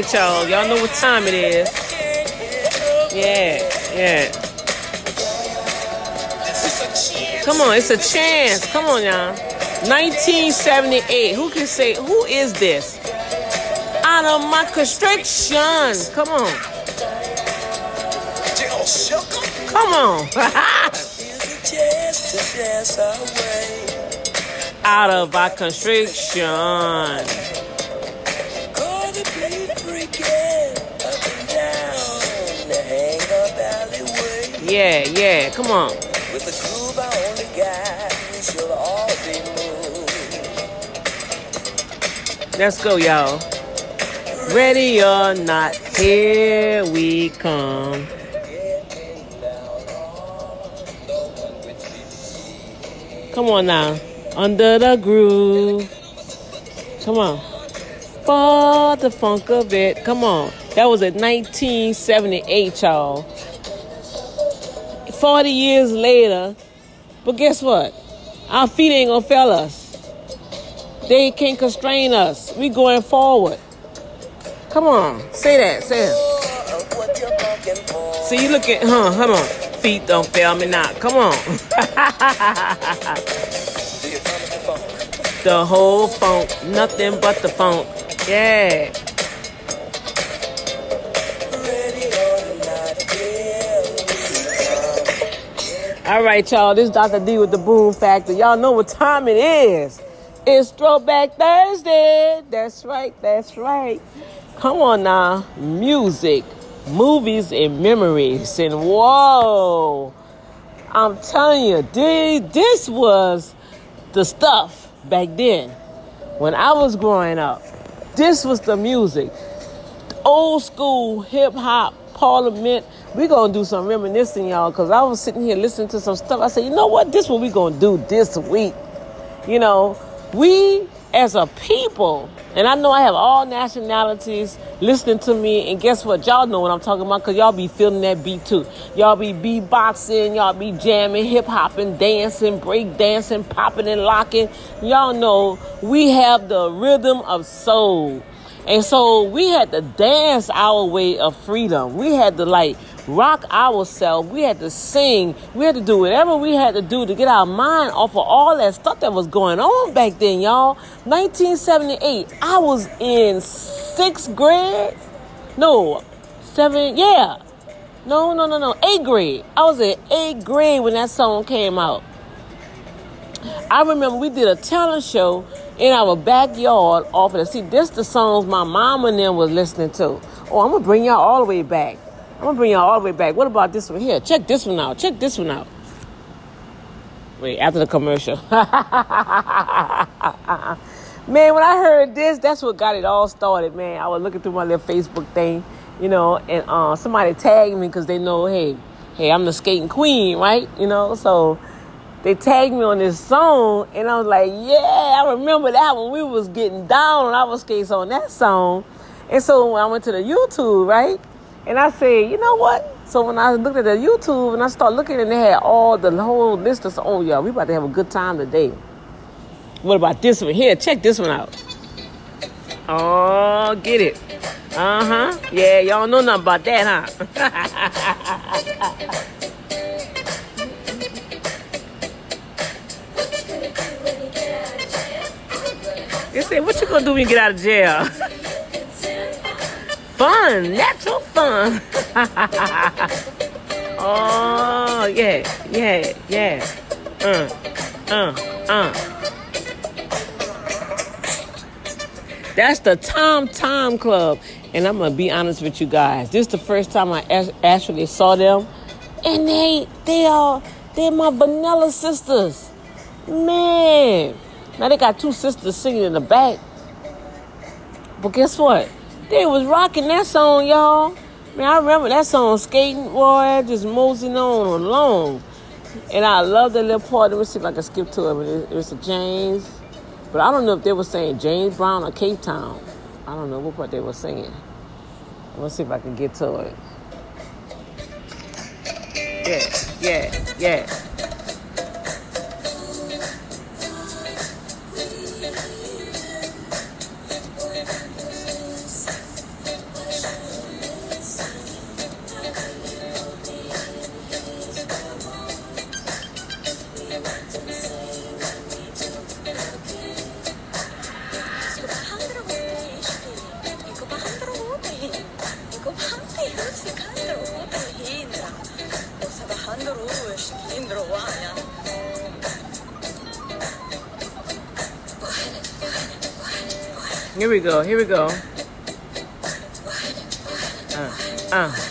right, y'all. Y'all know what time it is. Yeah, yeah. Come on, it's a chance. Come on, y'all. 1978. Who can say, who is this? Out of my constriction. Come on. Come on. Out of our constriction. Yeah, yeah, come on. With the groove I only got, she'll all be moved. Let's go, y'all. Ready or not, here we come. Come on now. Under the groove. Come on. For the funk of it. Come on. That was at 1978, y'all. 40 years later. But guess what? Our feet ain't gonna fail us. They can't constrain us. We going forward. Come on, say that, say it. See, you look at, huh? Come on, feet don't fail me now. Come on. the whole funk, nothing but the funk. Yeah. All right, y'all. This is Dr. D with the Boom Factor. Y'all know what time it is. It's Throwback Thursday. That's right. That's right. Come on now. Music, movies, and memories. And whoa. I'm telling you, D, this was the stuff back then when I was growing up. This was the music. Old school hip hop, parliament we gonna do some reminiscing, y'all, because I was sitting here listening to some stuff. I said, you know what? This what we gonna do this week. You know, we as a people, and I know I have all nationalities listening to me, and guess what? Y'all know what I'm talking about, because y'all be feeling that beat too. Y'all be beatboxing, y'all be jamming, hip hopping, dancing, break dancing, popping and locking. Y'all know we have the rhythm of soul. And so we had to dance our way of freedom. We had to like rock ourselves. We had to sing. We had to do whatever we had to do to get our mind off of all that stuff that was going on back then, y'all. 1978, I was in sixth grade. No, seven, yeah. No, no, no, no, eighth grade. I was in eighth grade when that song came out. I remember we did a talent show in our backyard off of the see this the songs my mom and them was listening to. Oh, I'm gonna bring y'all all the way back. I'm gonna bring y'all all the way back. What about this one here? Check this one out. Check this one out. Wait, after the commercial. man, when I heard this, that's what got it all started, man. I was looking through my little Facebook thing, you know, and uh, somebody tagged me because they know, hey, hey, I'm the skating queen, right? You know, so they tagged me on this song, and I was like, yeah, I remember that when we was getting down and I was skating on that song. And so when I went to the YouTube, right? And I said, you know what? So when I looked at the YouTube and I started looking and they had all the whole list of, oh yeah, we about to have a good time today. What about this one here? Check this one out. Oh, get it. Uh huh. Yeah, y'all know nothing about that, huh? they say, what you gonna do when you get out of jail? fun, natural fun. oh yeah, yeah, yeah. Uh, uh, uh. That's the Tom Tom Club, and I'm gonna be honest with you guys. This is the first time I actually saw them, and they they are they're my vanilla sisters. Man, now they got two sisters singing in the back, but guess what? They was rocking that song, y'all. Man, I remember that song, Skating Boy, just moseying on along. And I love that little part. Let me see if I can skip to it. It was a James. But I don't know if they were saying James Brown or Cape Town. I don't know what part they were singing. Let's see if I can get to it. Yeah, yeah, yeah. We go. Here we go. Uh, uh.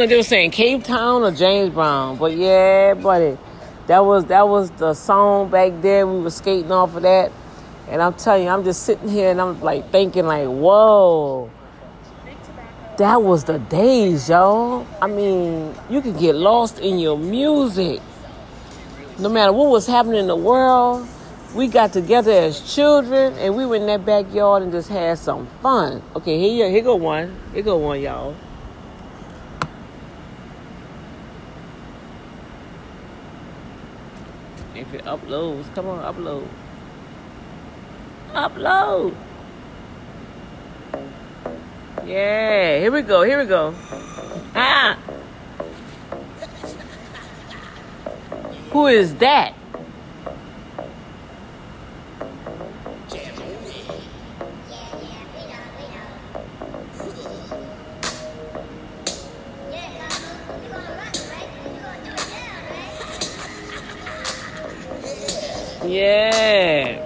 Know they were saying Cape Town or James Brown, but yeah, buddy, that was that was the song back there. We were skating off of that, and I'm telling you, I'm just sitting here and I'm like thinking, like, whoa, that was the days, yo. I mean, you could get lost in your music, no matter what was happening in the world. We got together as children and we were in that backyard and just had some fun. Okay, here, here go one. Here go one, y'all. It uploads, come on, upload. Upload. Yeah, here we go, here we go. Ah! Who is that? Yeah.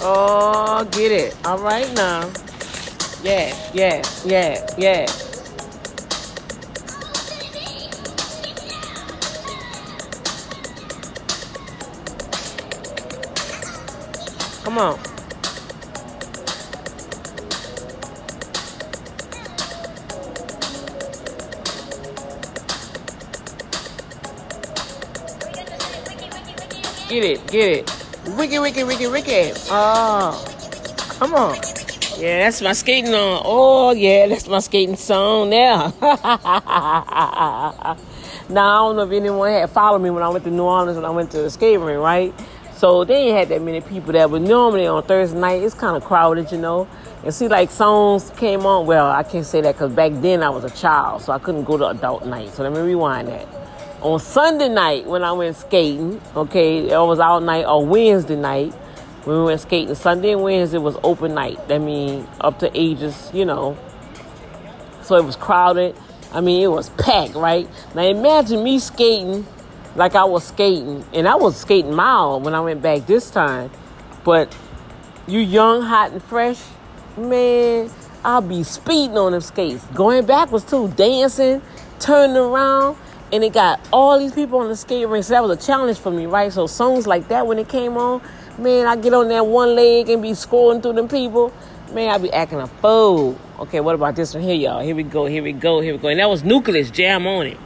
Oh, get it. All right now. Yeah, yeah, yeah, yeah. Come on. Get it, get it. Wiki, wiki, wiki, wiki. Oh, ah. come on. Yeah, that's my skating on. Oh, yeah, that's my skating song now. now, I don't know if anyone had followed me when I went to New Orleans when I went to the skating rink, right? So they ain't had that many people there, but normally on Thursday night, it's kind of crowded, you know. And see, like songs came on. Well, I can't say that because back then I was a child, so I couldn't go to adult night. So let me rewind that on Sunday night when I went skating, okay, it was all night on Wednesday night when we went skating. Sunday and Wednesday was open night. That means up to ages, you know. So it was crowded. I mean, it was packed, right? Now imagine me skating like I was skating, and I was skating mild when I went back this time. But you young, hot, and fresh, man, I'll be speeding on them skates, going backwards too, dancing, turning around and it got all these people on the skate rink. So that was a challenge for me, right? So songs like that when it came on, man, I get on that one leg and be scrolling through them people. Man, I be acting a fool. Okay, what about this one here, y'all? Here we go, here we go, here we go. And that was Newcleus Jam on it.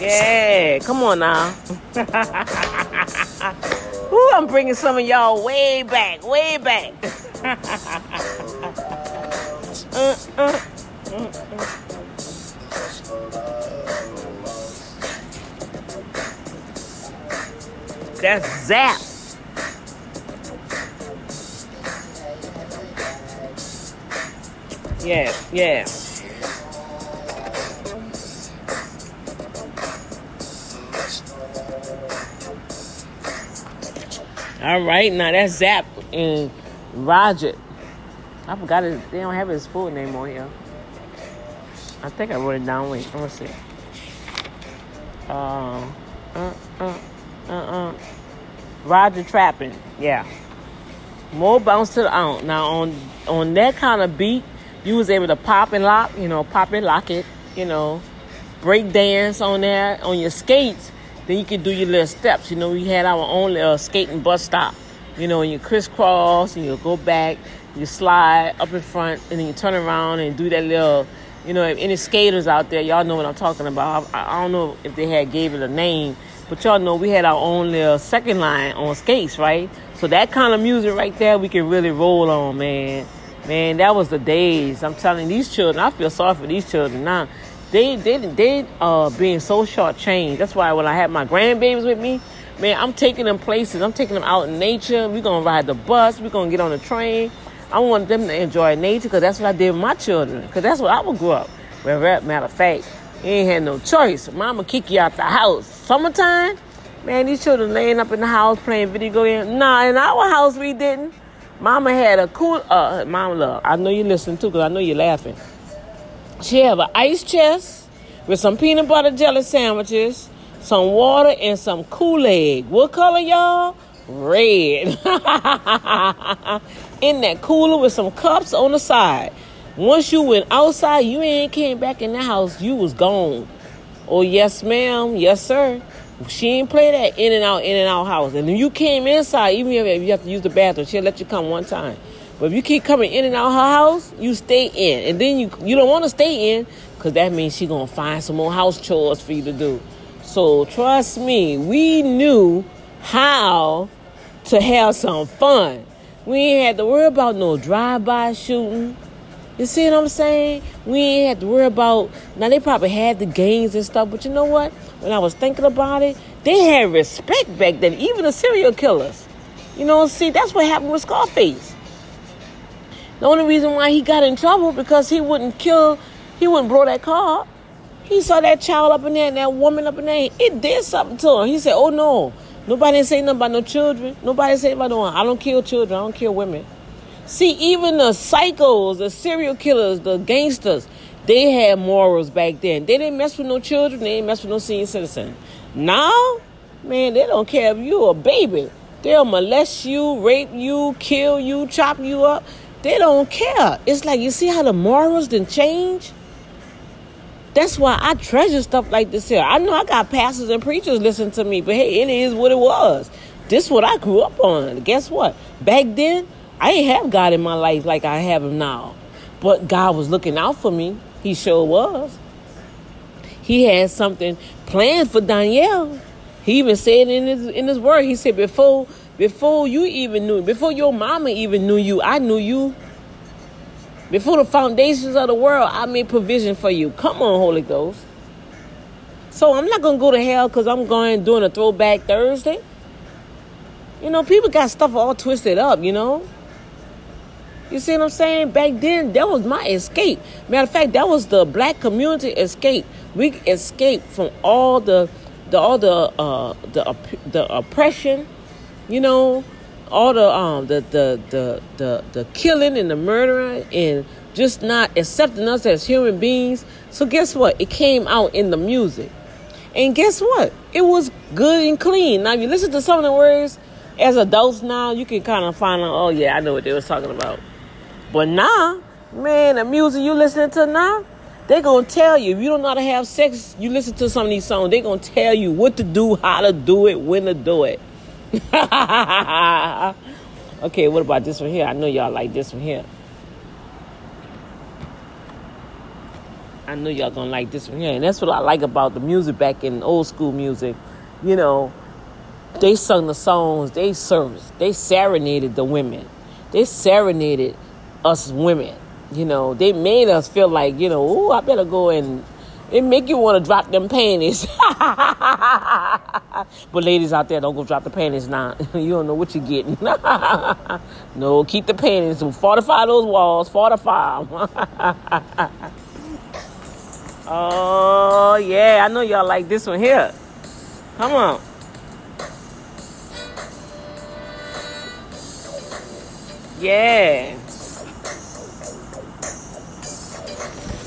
Yeah, come on now. Ooh, I'm bringing some of y'all way back, way back. uh, uh, uh, That's Zapp. Yeah, yeah. All right, now that's Zapp and Roger. I forgot it. They don't have his full name on here. I think I wrote it down. Wait, let me see. Um, uh, uh, uh-uh. Roger Trapping, yeah. More bounce to the out. Now on on that kind of beat, you was able to pop and lock, you know, pop and lock it, you know, break dance on there on your skates. Then you could do your little steps. You know, we had our own little skating bus stop. You know, and you crisscross and you go back, you slide up in front, and then you turn around and do that little. You know, if any skaters out there, y'all know what I'm talking about. I, I don't know if they had gave it a name, but y'all know we had our own little second line on skates, right? So that kind of music right there, we can really roll on, man. Man, that was the days. I'm telling these children, I feel sorry for these children now. They they they uh being so shortchanged. That's why when I have my grandbabies with me, man, I'm taking them places. I'm taking them out in nature. We're gonna ride the bus. We're gonna get on the train. I want them to enjoy nature because that's what I did with my children. Because that's what I would grow up. Well, matter of fact, you ain't had no choice. Mama kick you out the house. Summertime, man, these children laying up in the house playing video games. Nah, in our house we didn't. Mama had a cool, uh, Mama love, I know you listen too because I know you're laughing. She have an ice chest with some peanut butter jelly sandwiches, some water, and some Kool-Aid. What color, y'all? Red. in that cooler with some cups on the side. Once you went outside, you ain't came back in the house, you was gone. Oh, yes, ma'am. Yes, sir. She ain't play that in and out, in and out house. And if you came inside, even if you have to use the bathroom, she'll let you come one time. But if you keep coming in and out her house, you stay in. And then you you don't want to stay in because that means she to find some more house chores for you to do. So trust me, we knew how to have some fun. We ain't had to worry about no drive-by shooting. You see what I'm saying? We ain't had to worry about. Now they probably had the games and stuff, but you know what? When I was thinking about it, they had respect back then. Even the serial killers. You know, see, that's what happened with Scarface. The only reason why he got in trouble because he wouldn't kill, he wouldn't blow that car. He saw that child up in there and that woman up in there. It did something to him. He said, "Oh no, nobody say nothing about no children. Nobody say about no. One. I don't kill children. I don't kill women." See, even the psychos, the serial killers, the gangsters, they had morals back then. They didn't mess with no children. They didn't mess with no senior citizen. Now, man, they don't care if you a baby. They'll molest you, rape you, kill you, chop you up. They don't care. It's like you see how the morals didn't change. That's why I treasure stuff like this here. I know I got pastors and preachers listening to me, but hey, it is what it was. This is what I grew up on. Guess what? Back then, I ain't have God in my life like I have him now. But God was looking out for me. He sure was. He had something planned for Danielle. He even said in his in his word, he said, Before before you even knew, before your mama even knew you, I knew you. Before the foundations of the world, I made provision for you. Come on, Holy Ghost. So I'm not gonna go to hell because I'm going doing a throwback Thursday. You know, people got stuff all twisted up, you know. You see what I'm saying? Back then, that was my escape. Matter of fact, that was the black community escape. We escaped from all the, the all the uh, the the oppression, you know, all the um the the the the, the killing and the murdering and just not accepting us as human beings. So guess what? It came out in the music. And guess what? It was good and clean. Now, if you listen to some of the words as adults now, you can kind of find out, oh, yeah, I know what they was talking about. But now, man, the music you listening to now, they gonna tell you if you don't know how to have sex. You listen to some of these songs, they gonna tell you what to do, how to do it, when to do it. okay, what about this one here? I know y'all like this one here. I know y'all gonna like this one here, and that's what I like about the music back in old school music. You know, they sung the songs, they serviced, they serenaded the women, they serenaded us women. You know, they made us feel like, you know, oh, I better go and it make you want to drop them panties. but ladies out there, don't go drop the panties now. you don't know what you're getting. no, keep the panties. Fortify those walls. Fortify them. oh, yeah. I know y'all like this one here. Come on. Yeah.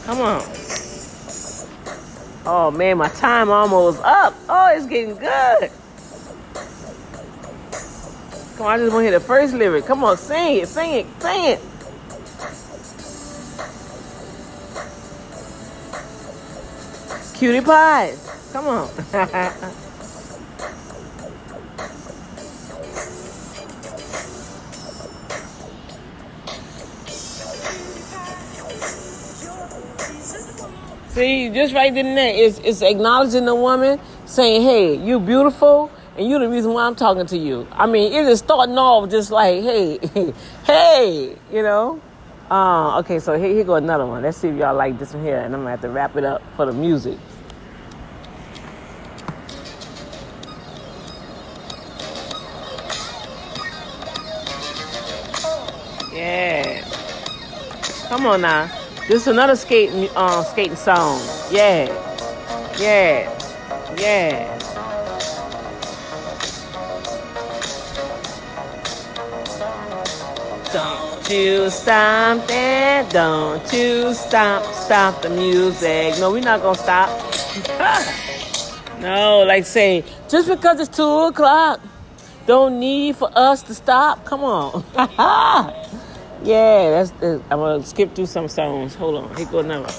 Come on. Oh man, my time almost up. Oh, it's getting good. Come on, I just want to hear the first lyric. Come on, sing it, sing it, sing it. Cutie pie. Come on. See, just right then and there, it's, it's acknowledging the woman, saying, hey, you beautiful, and you're the reason why I'm talking to you. I mean, it is starting off just like, hey, hey, you know? Uh, okay, so here, here go another one. Let's see if y'all like this one here, and I'm gonna have to wrap it up for the music. Yeah. Come on now. This is another skating uh, skating song. Yeah. Yeah. Yeah. Don't you stop that. Don't you stop. Stop the music. No, we're not to stop. no, like say, just because it's 2 o'clock, don't need for us to stop. Come on. yeah, that's. The, I'm to skip through some songs. Hold on. Here go another.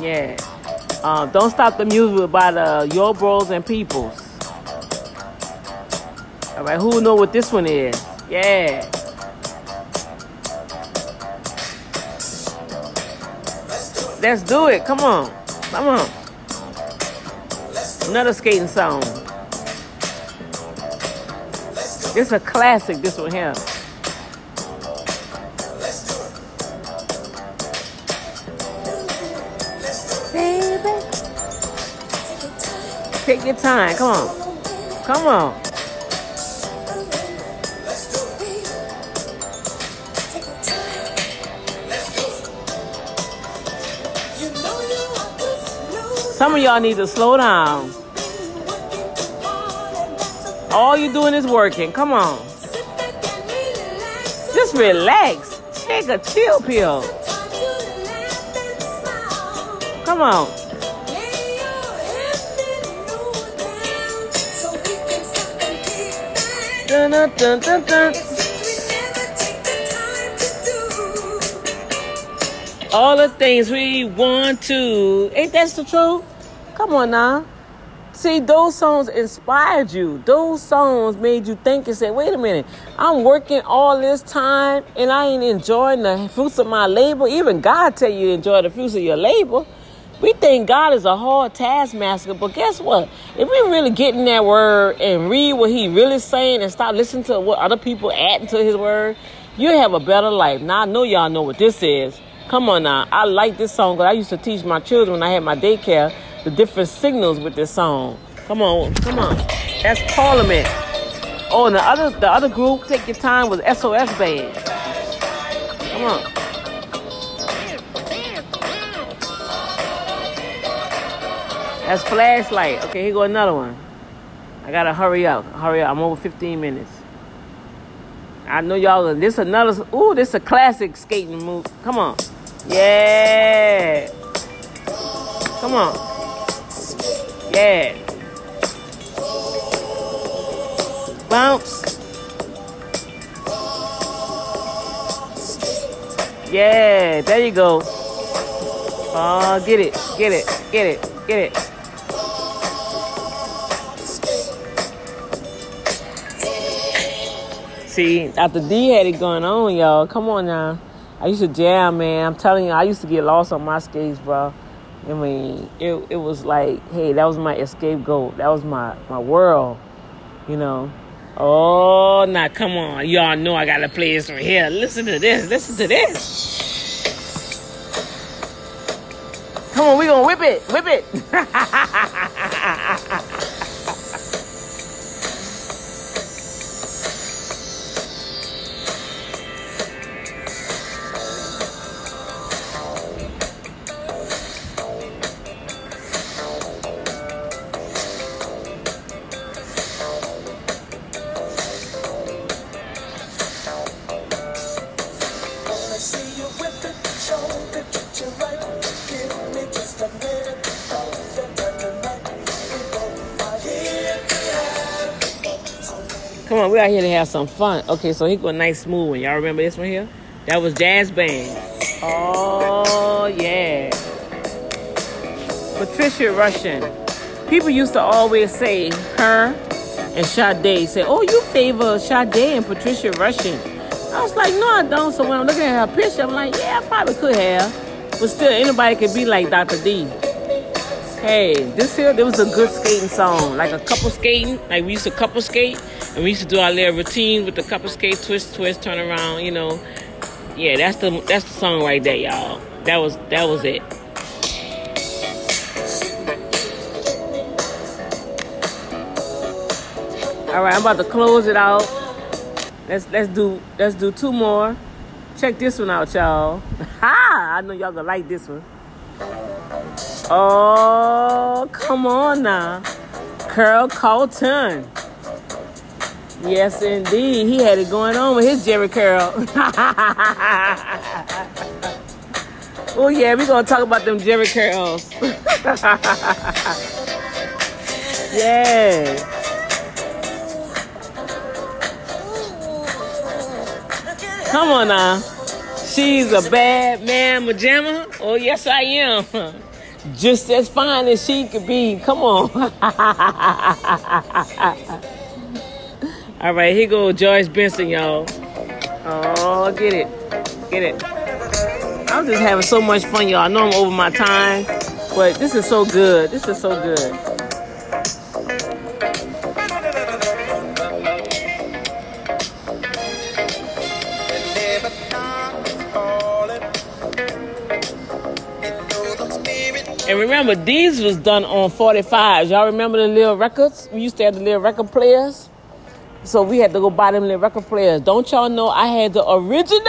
Yeah. Uh, don't stop the music by the Yarbrough and Peoples. All right, who know what this one is? Yeah. Let's do it. Come on. Come on. Another skating song. This is a classic, this one here. Baby. Take your time. Come on. Come on. Some of y'all need to slow down. All you doing is working. Come on. Just relax. Take a chill pill. Come on. Dun, dun, dun, dun. All the things we want to. Ain't that the truth? Come on now. See, those songs inspired you. Those songs made you think and say, wait a minute, I'm working all this time and I ain't enjoying the fruits of my labor. Even God tell you enjoy the fruits of your labor. We think God is a hard taskmaster, but guess what? If we really get in that word and read what he really saying and stop listening to what other people adding to his word, you'll have a better life. Now I know y'all know what this is. Come on now. I like this song because I used to teach my children when I had my daycare the different signals with this song. Come on, come on. That's Parliament. Oh, and the other the other group, Take Your Time, was SOS Band. Come on. That's Flashlight. Okay, here go another one. I gotta hurry up. Hurry up. I'm over 15 minutes. I know y'all. This another. Ooh, this is a classic skating move. Come on. Yeah. Come on. Yeah. Bounce. Yeah, there you go. Oh, get it, get it, get it, get it. See, after D had it going on, y'all. Come on now. I used to jam, man. I'm telling you, I used to get lost on my skates, bro. I mean, it it was like, hey, that was my escape goat. That was my my world, you know. Oh, now come on, y'all know I gotta play this right here. Listen to this. Listen to this. Come on, we gonna whip it, whip it. have some fun. Okay, so he got a nice smooth one. Y'all remember this one here? That was Jazz Band. Oh, yeah. Patricia Rushen. People used to always say her and Sade. Say, oh, you favor Sade and Patricia Rushen. I was like, no, I don't. So when I'm looking at her picture, I'm like, yeah, I probably could have. But still, anybody could be like Dr. D. Hey, this here, there was a good skating song, like a couple skating. Like we used to couple skate, and we used to do our little routine with the couple skate, twist, twist, turn around. You know, yeah, that's the that's the song right there, y'all. That was that was it. All right, I'm about to close it out. Let's let's do let's do two more. Check this one out, y'all. Ha! I know y'all gonna like this one. Oh, come on now. Carl Carlton. Yes, indeed. He had it going on with his Jheri curl. oh, yeah, we're going to talk about them Jheri curls. yeah. Come on now. She's a bad man, Majama. Oh, yes, I am. just as fine as she could be. Come on. All right, here go Joyce Benson, y'all. Oh, get it. Get it. I'm just having so much fun, y'all. I know I'm over my time, but this is so good. This is so good. And remember, these was done on 45s. Y'all remember the little records? We used to have the little record players. So we had to go buy them little record players. Don't y'all know I had the original?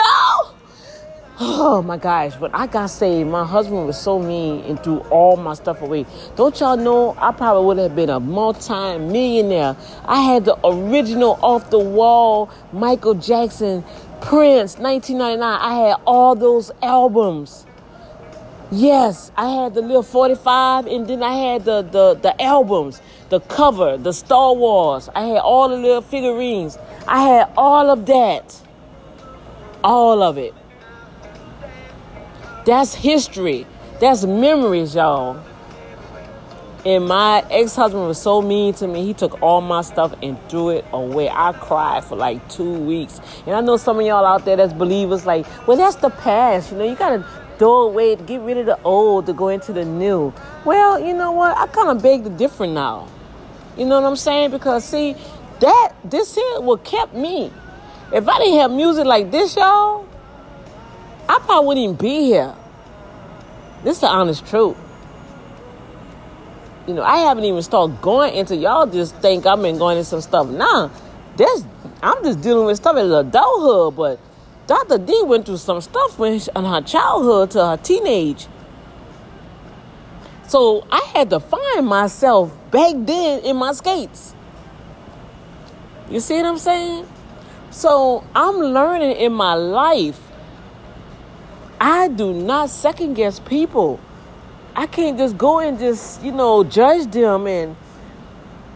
Oh my gosh, but I got saved. My husband was so mean and threw all my stuff away. Don't y'all know I probably would have been a multi millionaire. I had the original off the wall Michael Jackson, Prince, 1999. I had all those albums. Yes, I had the little 45 and then I had the, the, the albums, the cover, the Star Wars. I had all the little figurines. I had all of that. All of it. That's history. That's memories, y'all. And my ex husband was so mean to me. He took all my stuff and threw it away. I cried for like two weeks. And I know some of y'all out there that's believers, like, well, that's the past. You know, you got to throw away, to get rid of the old to go into the new. Well, you know what? I kind of beg the different now. You know what I'm saying? Because see, that this here what kept me. If I didn't have music like this, y'all, I probably wouldn't even be here. This is the honest truth. You know, I haven't even started going into y'all just think I've been going into some stuff. Nah, this I'm just dealing with stuff as adulthood, but Dr. D went through some stuff in her childhood to her teenage. So I had to find myself back then in my skates. You see what I'm saying? So I'm learning in my life. I do not second guess people. I can't just go and just, you know, judge them and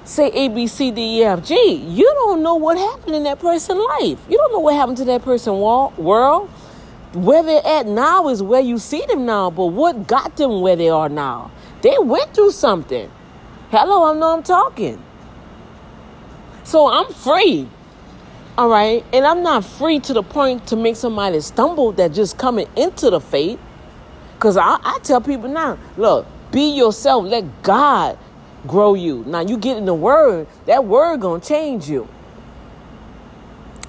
say A, B, C, D, E, F, G. You don't know what happened in that person's life. You don't know what happened to that person's world. Where they're at now is where you see them now, but what got them where they are now? They went through something. Hello, I know I'm talking. So I'm free. All right. And I'm not free to the point to make somebody stumble that just coming into the faith. Because I, I tell people now, look, be yourself. Let God grow you. Now you get in the word, that word gonna change you.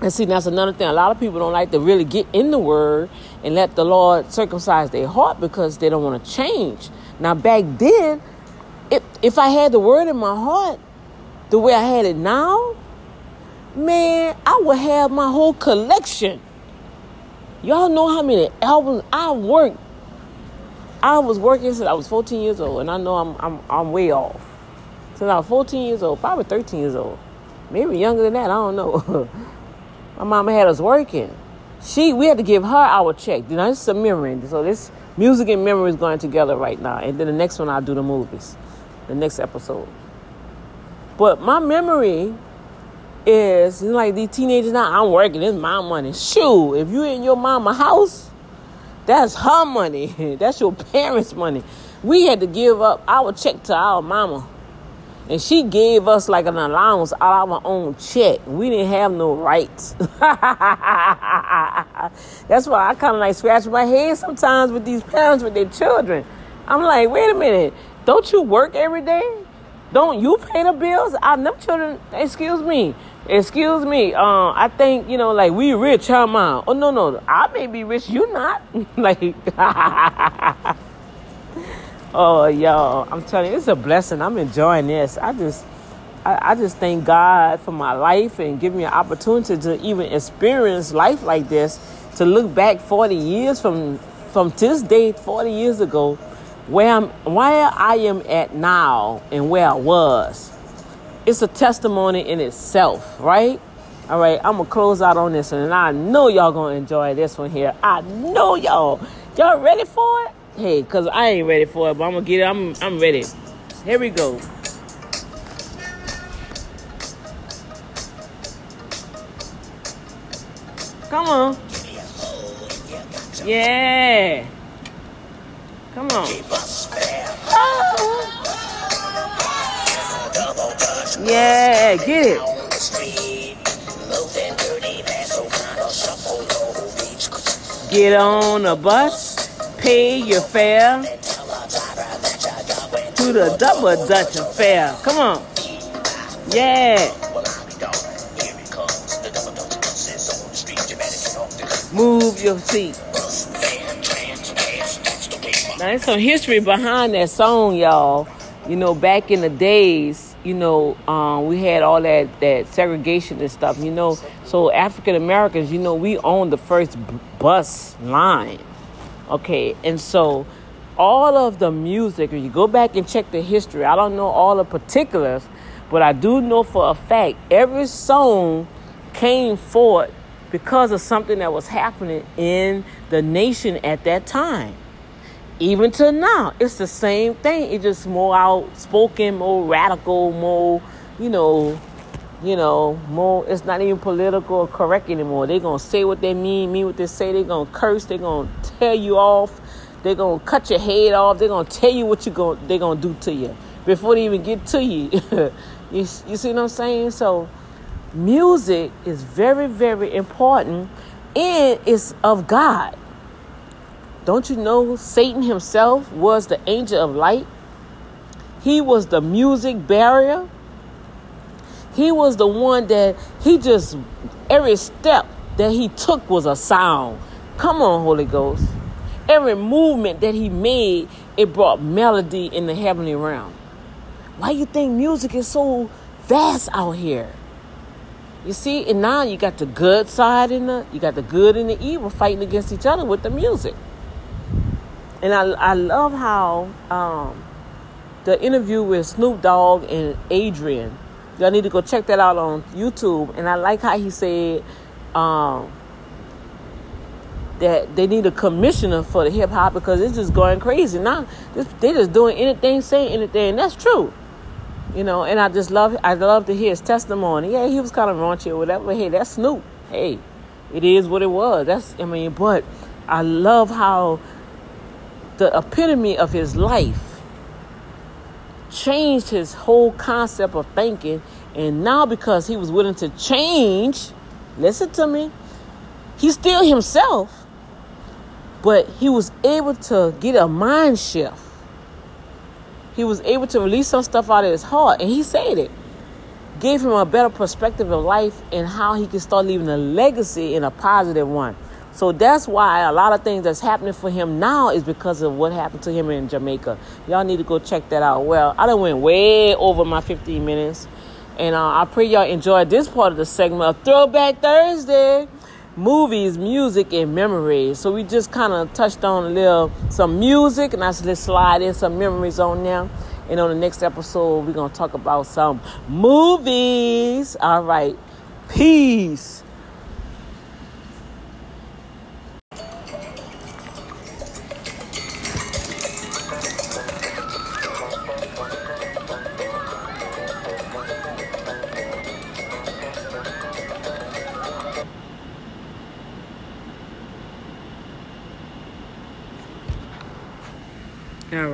And see, that's another thing. A lot of people don't like to really get in the word and let the Lord circumcise their heart because they don't want to change. Now back then, if if I had the word in my heart the way I had it now, man, I would have my whole collection. Y'all know how many albums I worked. I was working since I was 14 years old, and I know I'm I'm I'm way off since I was 14 years old, probably 13 years old. Maybe younger than that, I don't know. My mama had us working. She, we had to give her our check. You know, this is a memory. So this music and memory is going together right now. And then the next one, I'll do the movies, the next episode. But my memory is like these teenagers now. I'm working. It's my money. Shoo! If you in your mama house, that's her money. that's your parents' money. We had to give up our check to our mama and she gave us like an allowance out of our own check. We didn't have no rights. That's why I kind of like scratch my head sometimes with these parents with their children. I'm like, wait a minute. Don't you work every day? Don't you pay the bills? I them children. Excuse me. Excuse me. Um, I think you know, like we rich, huh, mom? Oh no, no. I may be rich. You not. like. oh, y'all. I'm telling you, it's a blessing. I'm enjoying this. I just. I, I just thank God for my life and give me an opportunity to even experience life like this. To look back 40 years from from this date, 40 years ago, where I'm, where I am at now and where I was. It's a testimony in itself, right? All right, I'm gonna close out on this one, and I know y'all gonna enjoy this one here. I know y'all. Y'all ready for it? Hey, cause I ain't ready for it, but I'm gonna get it. I'm I'm ready. Here we go. Come on. Yeah. Come on. Yeah, get it. Get on a bus, pay your fare to the double Dutch affair. Come on. Yeah. Move your seat. Now, there's some history behind that song, y'all. You know, back in the days, you know, um, we had all that, that segregation and stuff, you know. So, African Americans, you know, we owned the first b- bus line. Okay, and so all of the music, if you go back and check the history, I don't know all the particulars, but I do know for a fact every song came forth because of something that was happening in the nation at that time. Even to now, it's the same thing. It's just more outspoken, more radical, more, you know, you know, more. It's not even political or correct anymore. They're gonna say what they mean, mean what they say. They're gonna curse. They're gonna tear you off. They're gonna cut your head off. They're gonna tell you what you going they're gonna do to you before they even get to you. you. You see what I'm saying? So music is very, very important and it's of God. Don't you know Satan himself was the angel of light? He was the music barrier. He was the one that he just, every step that he took was a sound. Come on, Holy Ghost. Every movement that he made, it brought melody in the heavenly realm. Why you think music is so vast out here? You see, and now you got the good side and the you got the good and the evil fighting against each other with the music. And I I love how um, the interview with Snoop Dogg and Adrian. Y'all need to go check that out on YouTube. And I like how he said um, that they need a commissioner for the hip hop because it's just going crazy now. they're just doing anything, saying anything. And that's true you know. And I just love, I love to hear his testimony. Yeah, he was kind of raunchy or whatever. But hey, that's Snoop. Hey, it is what it was. That's, I mean, but I love how the epitome of his life changed his whole concept of thinking. And now, because he was willing to change, listen to me, he's still himself, but he was able to get a mind shift he was able to release some stuff out of his heart, and he said it. Gave him a better perspective of life and how he could start leaving a legacy in a positive one. So that's why a lot of things that's happening for him now is because of what happened to him in Jamaica. Y'all need to go check that out. Well, I done went way over my 15 minutes. And uh, I pray y'all enjoyed this part of the segment of Throwback Thursday movies, music, and memories. So we just kind of touched on a little some music, and I let's slide in some memories on there. And on the next episode, we're gonna talk about some movies. All right, peace.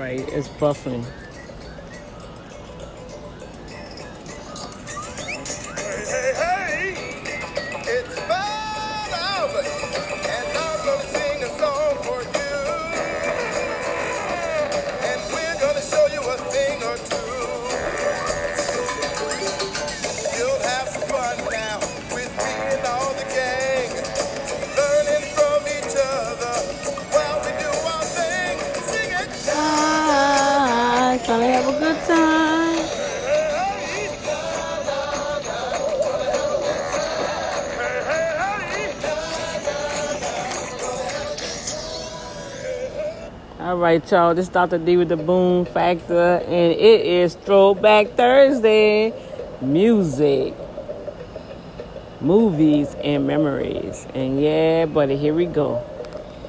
Right, it's buffing. Right, y'all. This is Dr. D with the Boom Factor, and it is Throwback Thursday. Music, movies, and memories. And yeah, buddy, here we go.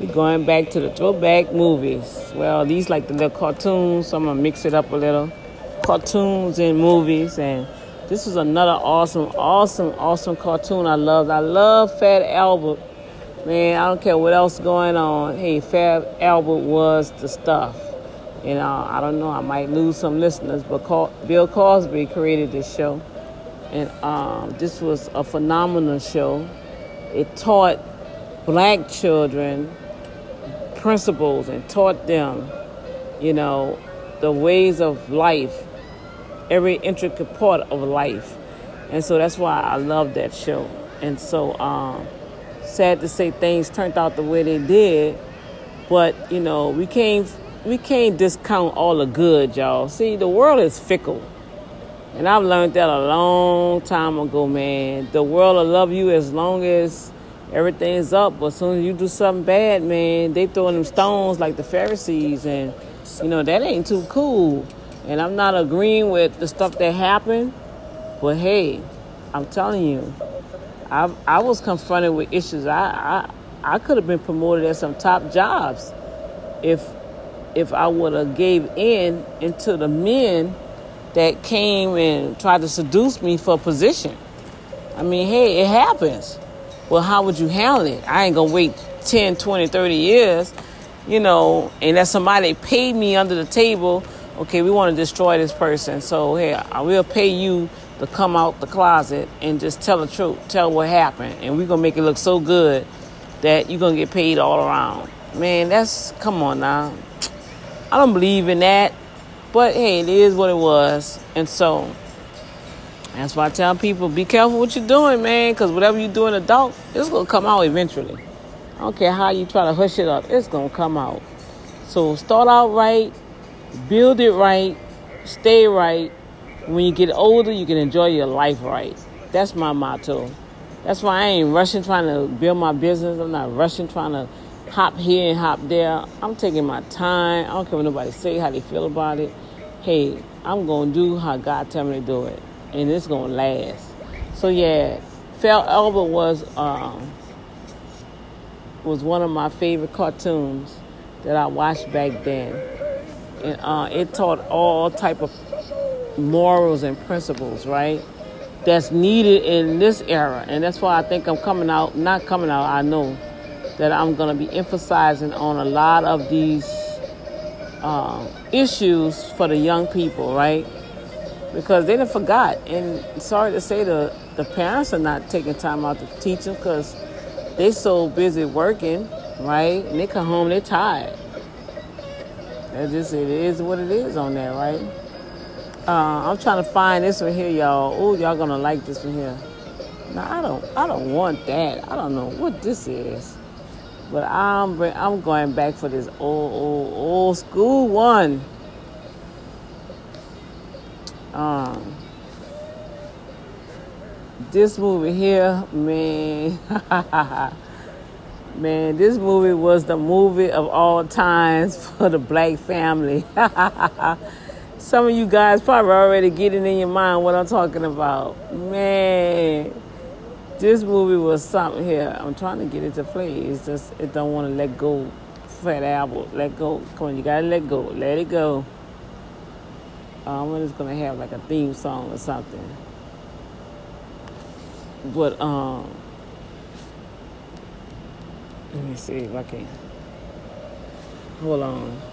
We're going back to the throwback movies. Well, these like the little cartoons, so I'm gonna mix it up a little. Cartoons and movies, and this is another awesome, awesome, awesome cartoon I love. I love Fat Albert Man, I don't care what else going on. Hey, Fat Albert was the stuff. You know, I don't know. I might lose some listeners, but Bill Cosby created this show, and um, this was a phenomenal show. It taught black children principles and taught them, you know, the ways of life, every intricate part of life, and so that's why I love that show. And so. Um, sad to say things turned out the way they did, but you know we can't we can't discount all the good, y'all. See, the world is fickle, and I've learned that a long time ago, man. The world will love you as long as everything's up, but as soon as you do something bad, man, they throwing them stones like the Pharisees, and you know that ain't too cool. And I'm not agreeing with the stuff that happened, but hey, I'm telling you, I I was confronted with issues. I I, I could have been promoted at some top jobs if if I would have gave in into the men that came and tried to seduce me for a position. I mean, hey, it happens. Well, how would you handle it? I ain't gonna wait 10, 20, 30 years, you know, and that somebody paid me under the table, okay, we want to destroy this person. So, hey, I will pay you to come out the closet and just tell the truth, tell what happened, and we're gonna make it look so good that you're gonna get paid all around. Man, that's come on now. I don't believe in that, but hey, it is what it was, and so that's why I tell people be careful what you're doing, man, because whatever you do in adult, it's gonna come out eventually. I don't care how you try to hush it up, it's gonna come out. So start out right, build it right, stay right, when you get older, you can enjoy your life right. That's my motto. That's why I ain't rushing trying to build my business. I'm not rushing trying to hop here and hop there. I'm taking my time. I don't care what nobody say how they feel about it. Hey, I'm gonna do how God tell me to do it, and it's gonna last. So yeah, Fat Albert was um, was one of my favorite cartoons that I watched back then, and uh, it taught all type of morals and principles, right? That's needed in this era. And that's why I think I'm coming out, not coming out, I know that I'm going to be emphasizing on a lot of these uh, issues for the young people, right? Because they done forgot. And sorry to say, the, the parents are not taking time out to teach them because they so busy working, right? And they come home, they're tired. That's just, it is what it is on that, right? Uh, I'm trying to find this one here, y'all. Oh, y'all gonna like this one here. Now I don't, I don't want that. I don't know what this is, but I'm, I'm going back for this old, old, old school one. Um, this movie here, man, man, this movie was the movie of all times for the black family. Some of you guys probably already getting in your mind what I'm talking about. Man, this movie was something here. I'm trying to get it to play. It's just it don't want to let go. Fat Albert, let go. Come on, you gotta let go. Let it go. Um, I'm just gonna have like a theme song or something. But um, let me see if I can. Hold on.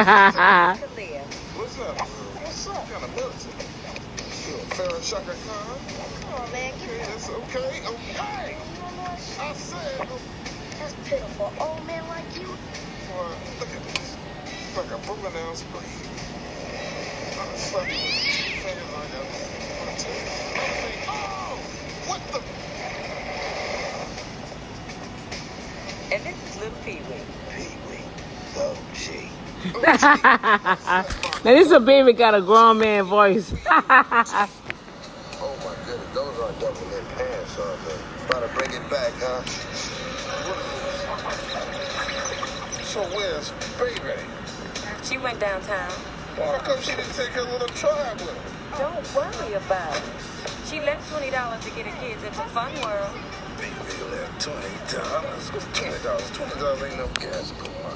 What's up? What's up? Kind of Farrah Shucker, huh? Come on, man. Okay, it's okay. Okay. I said. That's pitiful. Old man like you. Look at this. Like a broken down spring. I'm slapping two fingers like a. Oh! What the? And this is Little Pee Wee. Pee Wee. Oh, gee. Now this is a baby got a grown man voice. oh my goodness, those are double in pants, aren't they? About to bring it back, huh? So where's baby? She went downtown. Well, how come she didn't take her little tribe with her? Don't worry about it. She left twenty dollars to get her kids into Fun World. Baby left twenty dollars. Twenty dollars. Twenty dollars ain't no gas.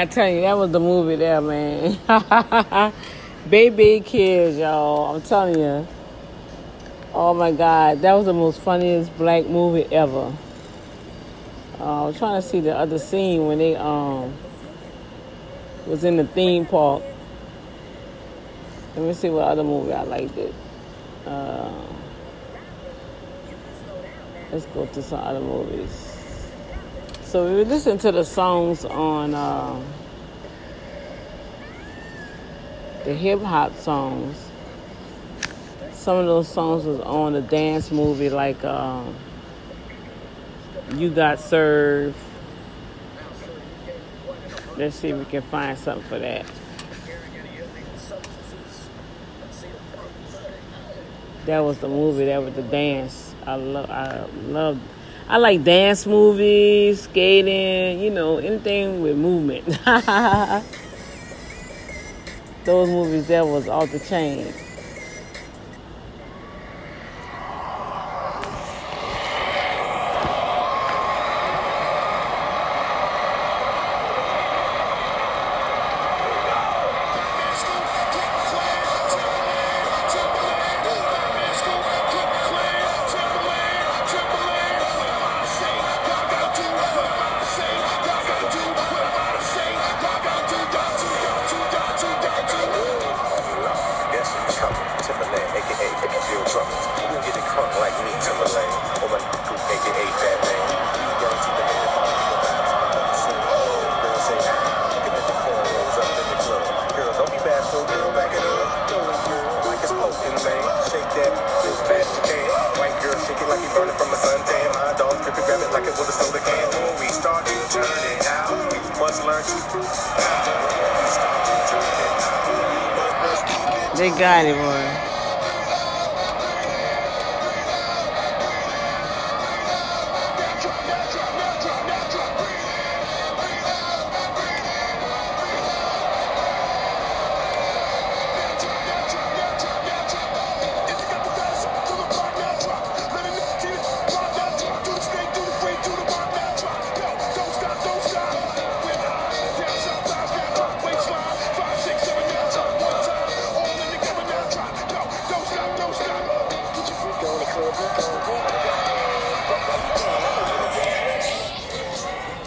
Man, I tell you, that was the movie there, man. Baby kids, y'all. I'm telling you. Oh my God, that was the most funniest black movie ever. Uh, I was trying to see the other scene when they um was in the theme park. Let me see what other movie I liked it. Uh, let's go to some other movies. So we listening to the songs on uh, the hip hop songs. Some of those songs was on a dance movie like um, You Got Served. Let's see if we can find something for that. That was the movie. That was the dance. I love. I love. I like dance movies, skating. You know, anything with movement. Those movies there was off the chain.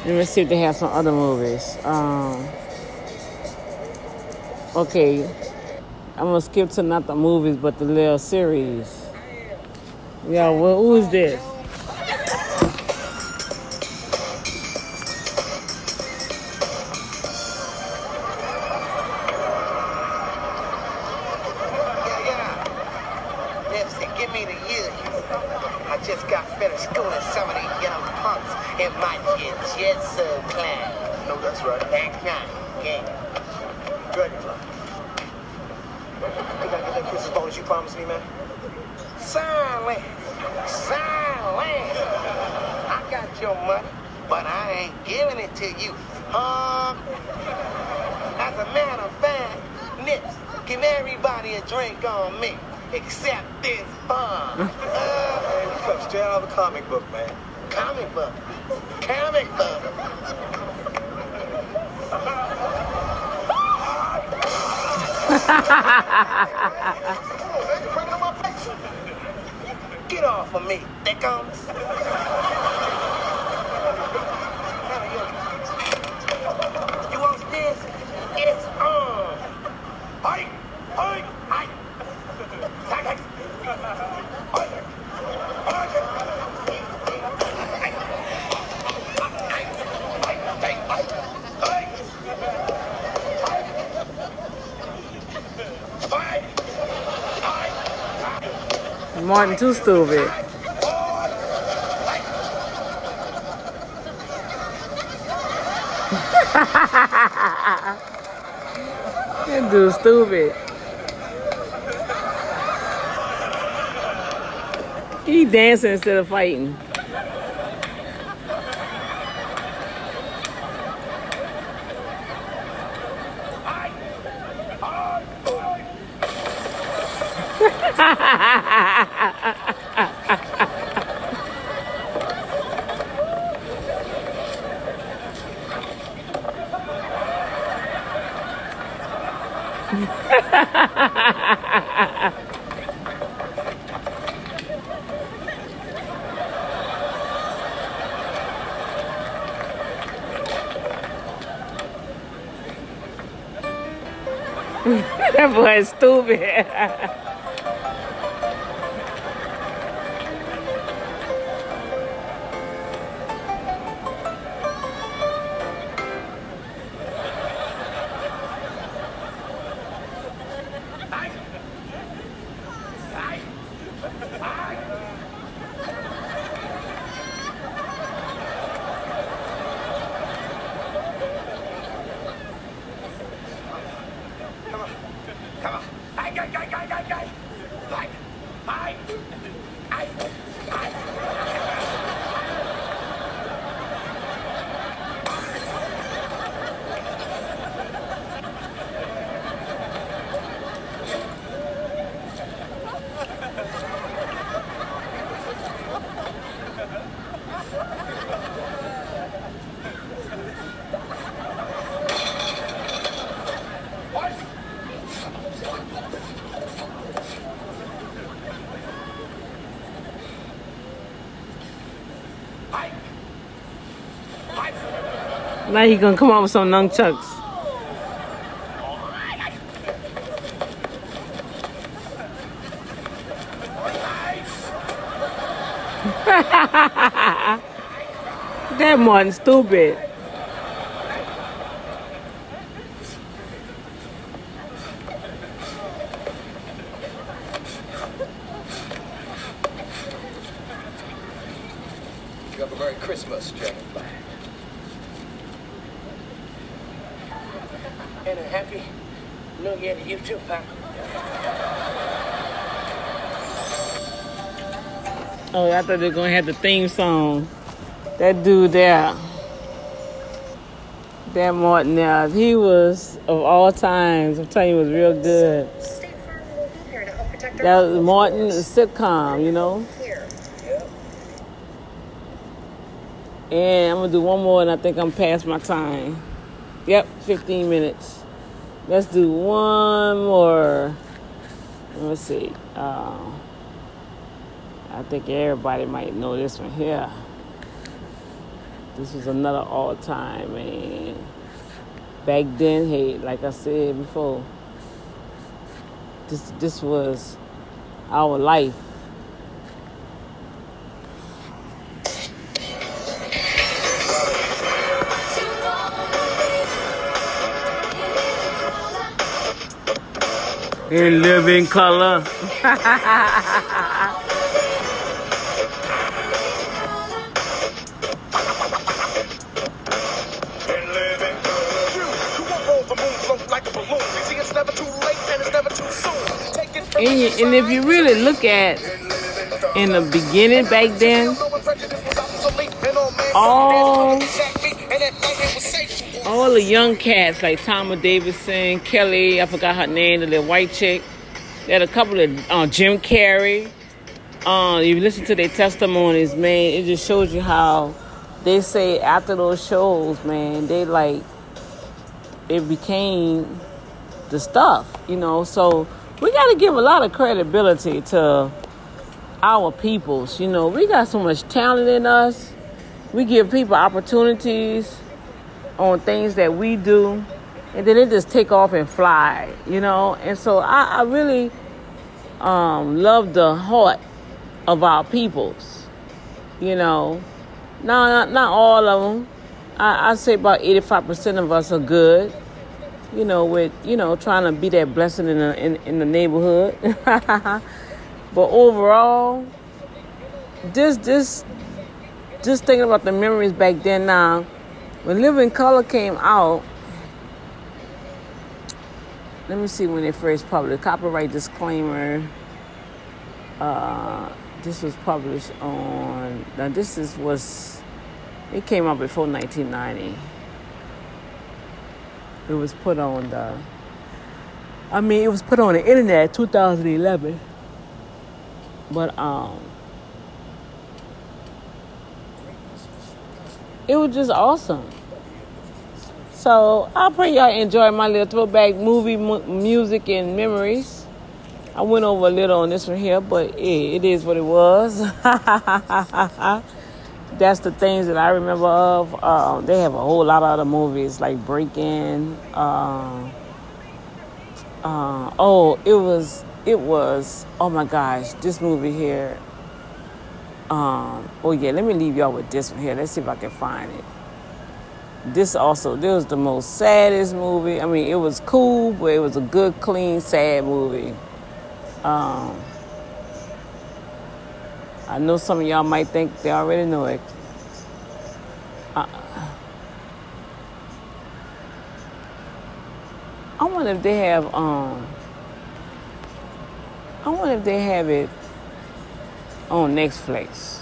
Let me see if they have some other movies. Um, okay, I'm gonna skip to not the movies, but the little series. Yeah, well, who is this? Yeah, yeah. Nipsey, give me the years. I just got finished schooling some of these young punks in my jet jet sub class. No, that's right. That's right. Yeah. Dragonfly. You gotta get that Christmas bonus you promised me, man. Silent. Silent. I got your money, but I ain't giving it to you. Huh? As a matter of fact, Nips, give everybody a drink on me, except this bum. uh, Man, you come straight out of a comic book, man. comic book. Comic book. Come on, man, you're breaking up my face. Get off of me, thickums. You want this? It's on. Hey, hey, hey. Hey, hey. Hey, hey. Hey, hey, hey. Hey, hey. Martin too stupid. That dude stupid. He dancing instead of fighting. That boy is stupid. Now he gonna come out with some nunchucks. that Martin stupid. You have a Merry Christmas, Dragonfly. And a happy New Year to you too, pal. Thought they were gonna have the theme song. That dude there, that Martin there, he was of all times. I'm telling you, was real good. That was. Martin, sitcom, you know. And I'm gonna do one more, and I think I'm past my time. Yep, 15 minutes. Let's do one more. Let's see. Uh, I think everybody might know this one here. This was another all time, man. Back then, hey, like I said before, this this was our life. In living color. And, and if you really look at in the beginning back then, all all the young cats like Thomas Davidson, Kelly, I forgot her name, the little white chick. They had a couple of uh, Jim Carrey. Uh, you listen to their testimonies, man. It just shows you how they say after those shows, man, they like it became the stuff, you know. So we got to give a lot of credibility to our peoples. You know, we got so much talent in us. We give people opportunities on things that we do, and then they just take off and fly. You know, and so I, I really um, love the heart of our peoples. You know, no, not, not all of them. I, I say about eighty-five percent of us are good. You know, with you know trying to be that blessing in the in, in the neighborhood. but overall, just just just thinking about the memories back then. Now, when Living Color came out, let me see when it first published. Copyright disclaimer. Uh, this was published on. Now this is was. It came out before 1990. It was put on the. I mean, it was put on the internet 2011. But um. It was just awesome. So I pray y'all enjoy my little throwback movie mu- music and memories. I went over a little on this one here, but yeah, it is what it was. That's the things that I remember of. Um, they have a whole lot of other movies like Breaking. Um, uh, oh, it was it was oh my gosh, this movie here. Um, oh yeah, let me leave y'all with this one here. Let's see if I can find it. This also, this was the most saddest movie. I mean, it was cool, but it was a good, clean, sad movie. Um, I know some of y'all might think they already know it. Uh, I wonder if they have. Um, I wonder if they have it on Netflix.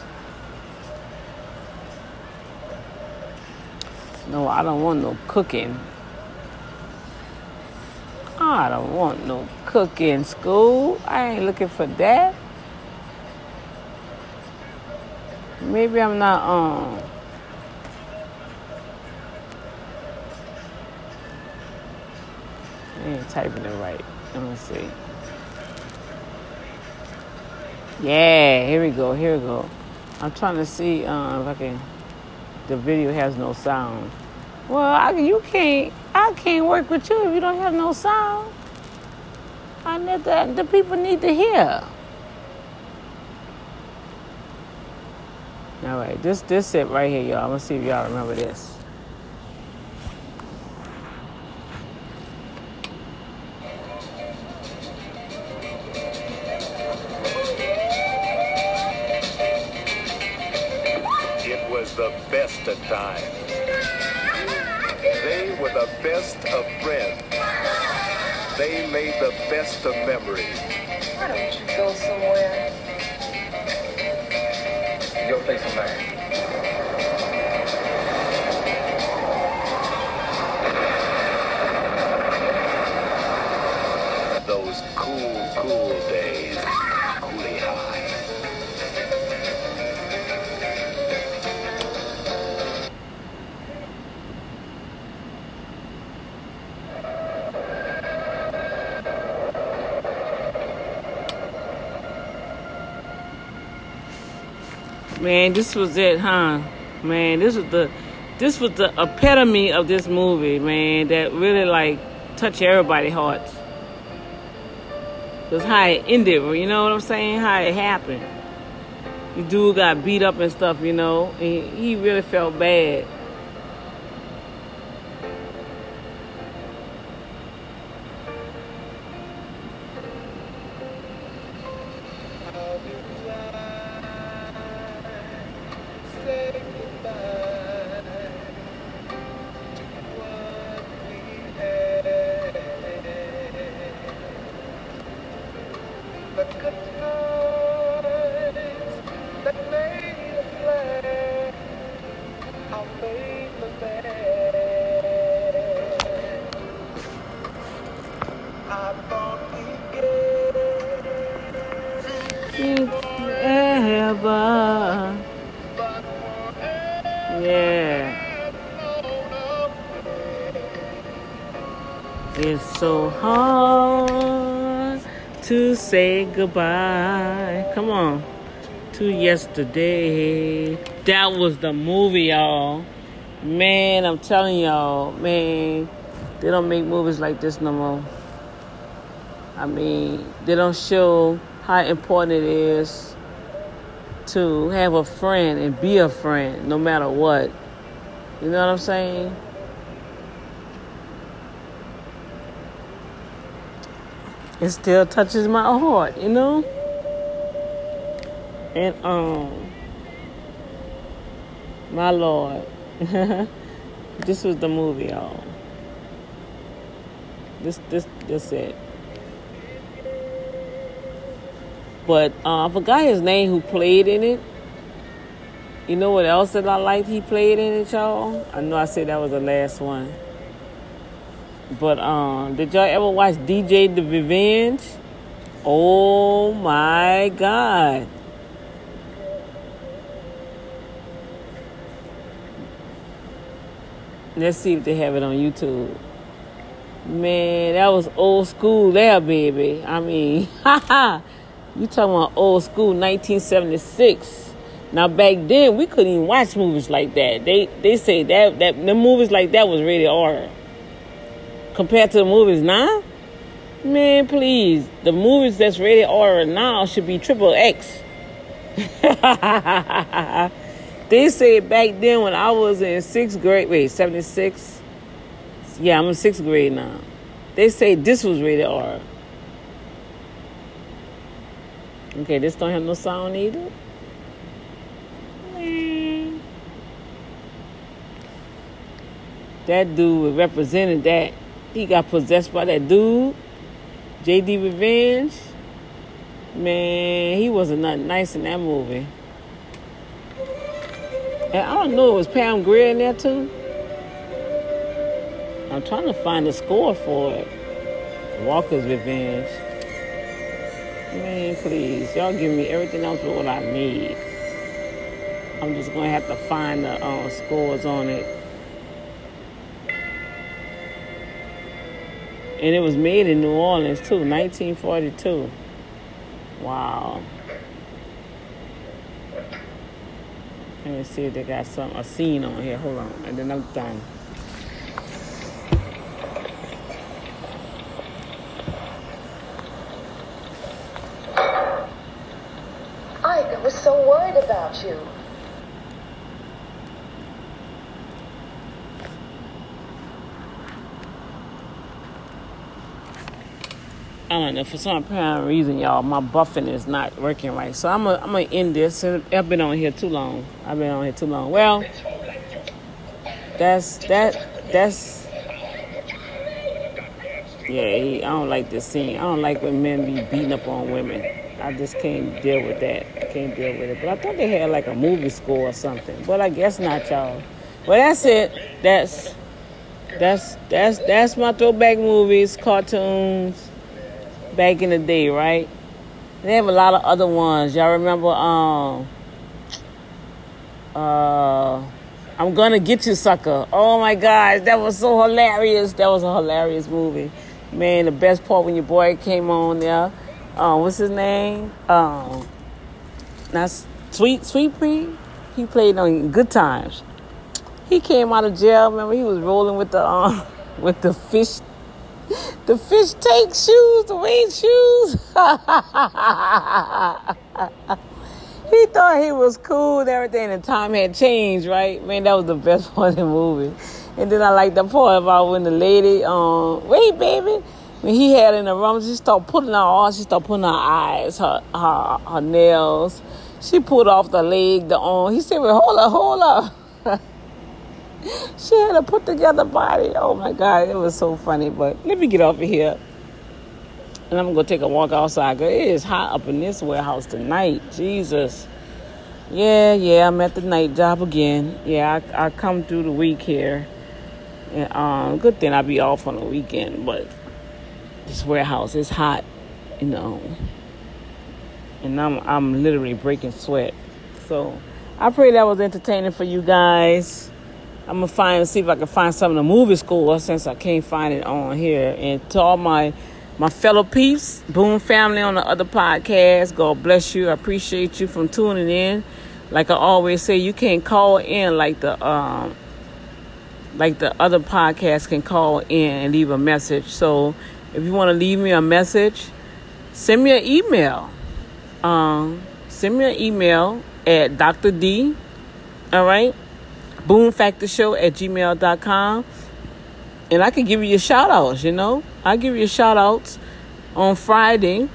No, I don't want no cooking. I don't want no cooking school. I ain't looking for that. Maybe I'm not um I ain't typing it right. Let me see. Yeah, here we go. Here we go. I'm trying to see uh, if I can. The video has no sound. Well, I, you can't. I can't work with you if you don't have no sound. I need that. The people need to hear. All right, this this it right here, y'all. I'm gonna see if y'all remember this. It was the best of times. They were the best of friends. They made the best of memories. Why don't you go somewhere? Go play some man. Man, this was it, huh? Man, this was the this was the epitome of this movie, man, that really like touched everybody's hearts. Cause how it ended, you know what I'm saying? How it happened. The dude got beat up and stuff, you know, and he really felt bad. Goodbye. Come on. To yesterday. That was the movie, y'all. Man, I'm telling y'all, man, they don't make movies like this no more. I mean, they don't show how important it is to have a friend and be a friend no matter what. You know what I'm saying? It still touches my heart, you know? And um my lord. this was the movie, y'all. This this this it. But uh, I forgot his name who played in it. You know what else that I liked he played in it, y'all? I know I said that was the last one. But um, did y'all ever watch DJ The Revenge? Oh my God. Let's see if they have it on YouTube. Man, that was old school there, baby. I mean, haha. You talking about old school 1976. Now back then we couldn't even watch movies like that. They they say that that the movies like that was rated R. Compared to the movies now, man, please, the movies that's rated R now should be triple X. they said back then when I was in sixth grade, wait, 76? Yeah, I'm in sixth grade now. They say this was rated R. Okay, this don't have no sound either. That dude represented that. He got possessed by that dude. JD Revenge. Man, he wasn't nothing nice in that movie. And I don't know, it was Pam Grier in there too? I'm trying to find the score for it. Walker's Revenge. Man, please, y'all give me everything else but what I need. I'm just gonna have to find the uh, scores on it. And it was made in New Orleans too, 1942. Wow. Let me see if they got some a scene on here. Hold on, and then I'm done. I was so worried about you. I don't know. For some apparent reason, y'all, my buffing is not working right. So I'm gonna I'm gonna end this. I've been on here too long. I've been on here too long. Well, that's that. That's yeah. He, I don't like this scene. I don't like when men be beating up on women. I just can't deal with that. Can't deal with it. But I thought they had like a movie score or something. But I guess not, y'all. Well, that's it. That's that's that's that's my throwback movies, cartoons back in the day, right? They have a lot of other ones. Y'all remember um uh I'm gonna get you sucker. Oh my gosh, that was so hilarious. That was a hilarious movie. Man, the best part when your boy came on there. Um, what's his name? Um that's Sweet Sweet Pea? He played on Good Times. He came out of jail. Remember, he was rolling with the um, with the fish, the fish tank shoes, the weight shoes. he thought he was cool and everything, and time had changed, right? Man, that was the best part of the movie. And then I like the part about when the lady, um, wait, baby, when he had in the room, she started putting out she started putting her eyes, her, her, her nails. She pulled off the leg, the arm. He said, well, hold up, hold up. she had a put together body. Oh my God, it was so funny. But let me get off of here. And I'm to take a walk outside. Cause it is hot up in this warehouse tonight. Jesus. Yeah, yeah, I'm at the night job again. Yeah, I, I come through the week here. And, um, good thing I be off on the weekend, but this warehouse is hot, you know. And I'm I'm literally breaking sweat. So I pray that was entertaining for you guys. I'm gonna find see if I can find some of the movie school since I can't find it on here. And to all my my fellow peeps, Boom family on the other podcast, God bless you. I appreciate you from tuning in. Like I always say, you can't call in like the um like the other podcasts can call in and leave a message. So if you want to leave me a message, send me an email. Um, send me an email at Dr. D, all right, Boom Factor Show at gmail.com. And I can give you your shout outs, you know. I give you shout outs on Friday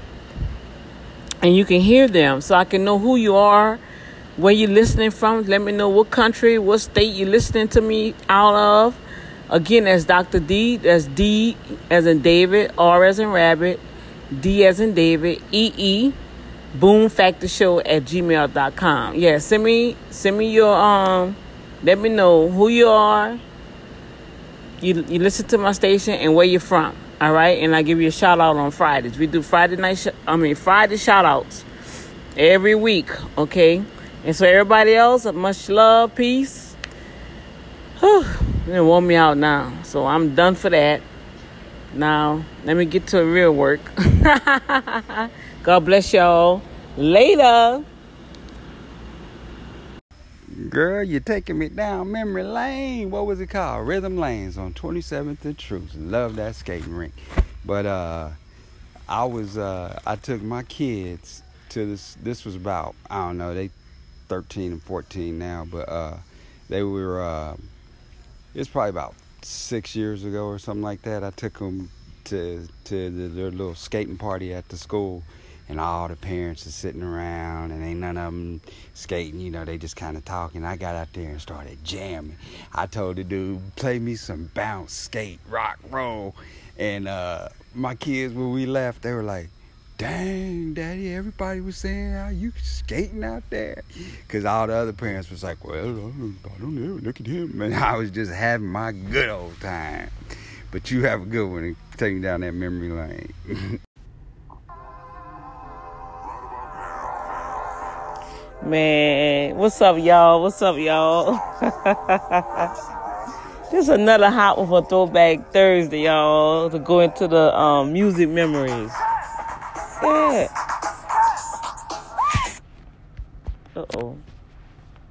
and you can hear them so I can know who you are, where you're listening from. Let me know what country, what state you're listening to me out of. Again, that's Dr. D. That's D as in David, R as in Rabbit, D as in David, E E, Boom Factor Show at gmail.com. Yeah, send me send me your um let me know who you are. You you listen to my station and where you're from. All right, and I give you a shout out on Fridays. We do Friday night. Sh- I mean Friday shout outs every week. Okay, and so everybody else, much love, peace. Whew. It warm me out now. So I'm done for that. Now, let me get to real work. God bless y'all. Later. Girl, you're taking me down memory lane. What was it called? Rhythm Lanes on 27th and Truth. Love that skating rink. But uh I was uh I took my kids to this this was about I don't know, they 13 and 14 now, but uh they were uh it's probably about 6 years ago or something like that. I took them to to the, their little skating party at the school and all the parents are sitting around and ain't none of them skating you know they just kind of talking. I got out there and started jamming. I told the dude play me some bounce skate rock roll. And uh my kids when we left they were like dang daddy everybody was saying how you skating out there. Because all the other parents was like well i don't, know look at him. And i was just having my good old time. But you have a good one and take me down that memory lane Man, what's up, y'all? What's up, y'all? this is another hot one for Throwback Thursday, y'all, to go into the um, music memories. Yeah. Uh oh.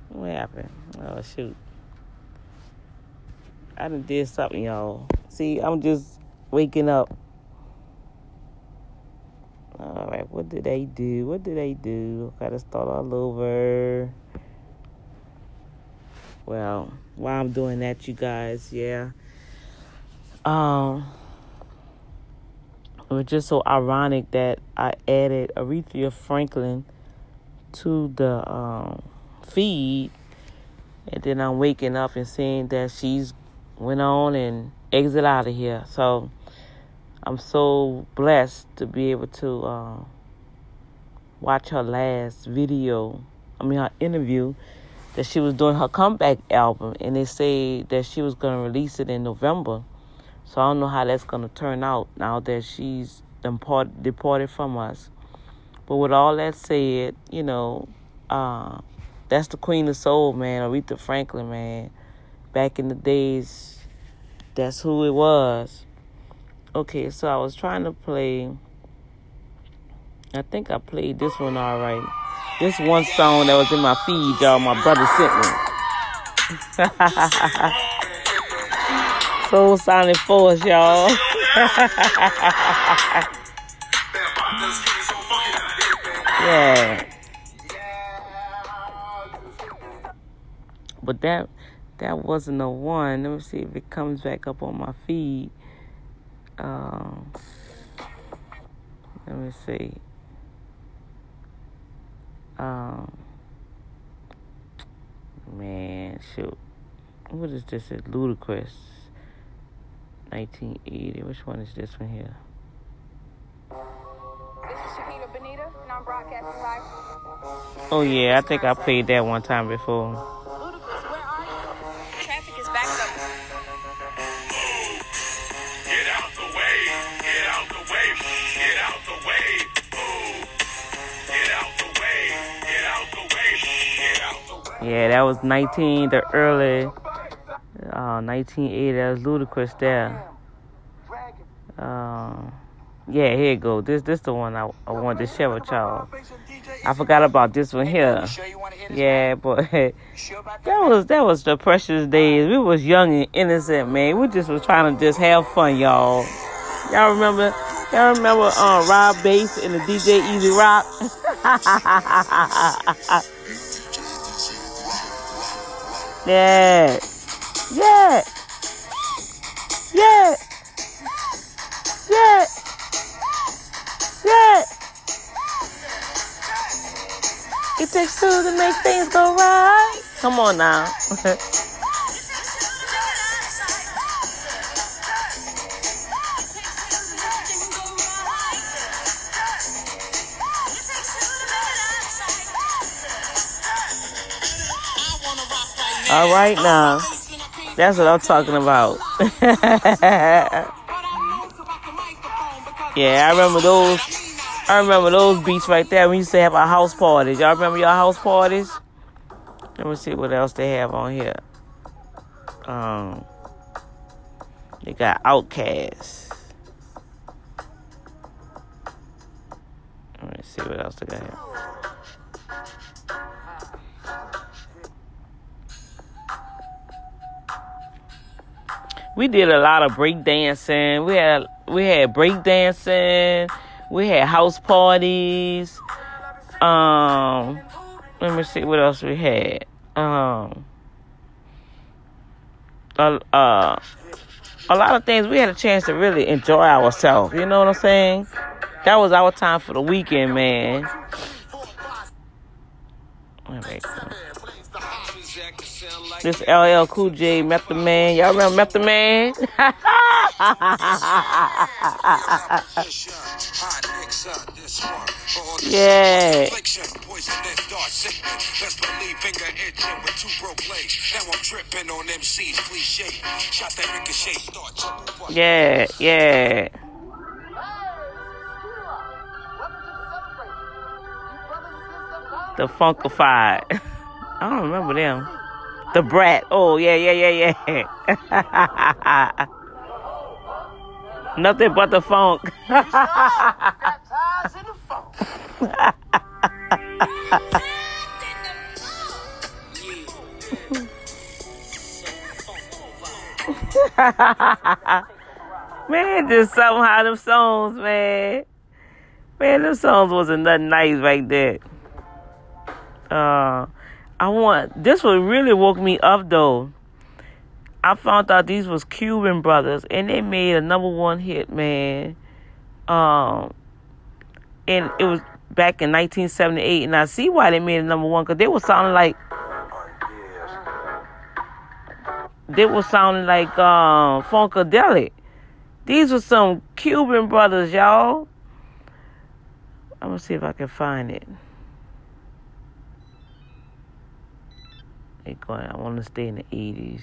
What happened? Oh, shoot. I done did something, y'all. See, I'm just waking up. All right, what did they do? What did they do? Gotta start all over. Well, while I'm doing that, you guys, yeah. Um, it was just so ironic that I added Aretha Franklin to the um, feed, and then I'm waking up and seeing that she's went on and exit out of here. So I'm so blessed to be able to uh, watch her last video. I mean, her interview that she was doing her comeback album, and they say that she was going to release it in November. So I don't know how that's going to turn out now that she's depart- departed from us. But with all that said, you know, uh, that's the queen of soul, man, Aretha Franklin, man. Back in the days, that's who it was. Okay, so I was trying to play. I think I played this one all right. This one song that was in my feed, y'all, my brother sent me. Soulsonic Force, y'all. yeah. But that that wasn't a one. Let me see if it comes back up on my feed. Um, let me see. Um, man, shoot. What is this? It's Ludacris. 1980. Which one is this one here? This is Shakira Benita, and I'm broadcasting live. Oh yeah, I think I played that one time before. Yeah, that was 19, the early uh, 1980. That was Ludacris there. Um, yeah, here it go. This this the one I, I wanted to share with y'all. I forgot about this one here. Yeah, but that was that was the precious days. We was young and innocent, man. We just was trying to just have fun, y'all. Y'all remember? Y'all remember uh, Rob Base and the DJ E-Z Rock? yeah, yeah, yeah, yeah, yeah. It takes two to make things go right. Come on now. All right now. That's what I'm talking about. yeah, I remember those. I remember those beats right there. We used to have our house parties. Y'all remember your house parties? Let me see what else they have on here. Um, they got Outcasts. Let me see what else they got here. We did a lot of break dancing. We had we had break dancing. We had house parties. Um, let me see what else we had. Um, uh, uh, a lot of things. We had a chance to really enjoy ourselves. You know what I'm saying? That was our time for the weekend, man. This LL Cool J, Method Man. Y'all remember Method Man? yeah. Yeah, yeah. The Funkified. I don't remember them. The Brat. Oh, yeah, yeah, yeah, yeah. Nothing but the funk. man, just somehow them songs, man. Man, them songs wasn't nothing nice right there. Uh, I want this one really woke me up though. I found out these was Cuban brothers and they made a number one hit, man. Um, and it was back in 1978, and I see why they made it number one because they were sounding like they were sounding like um, Funkadelic. These were some Cuban brothers, y'all. I'm gonna see if I can find it. Going. I want to stay in the 80s.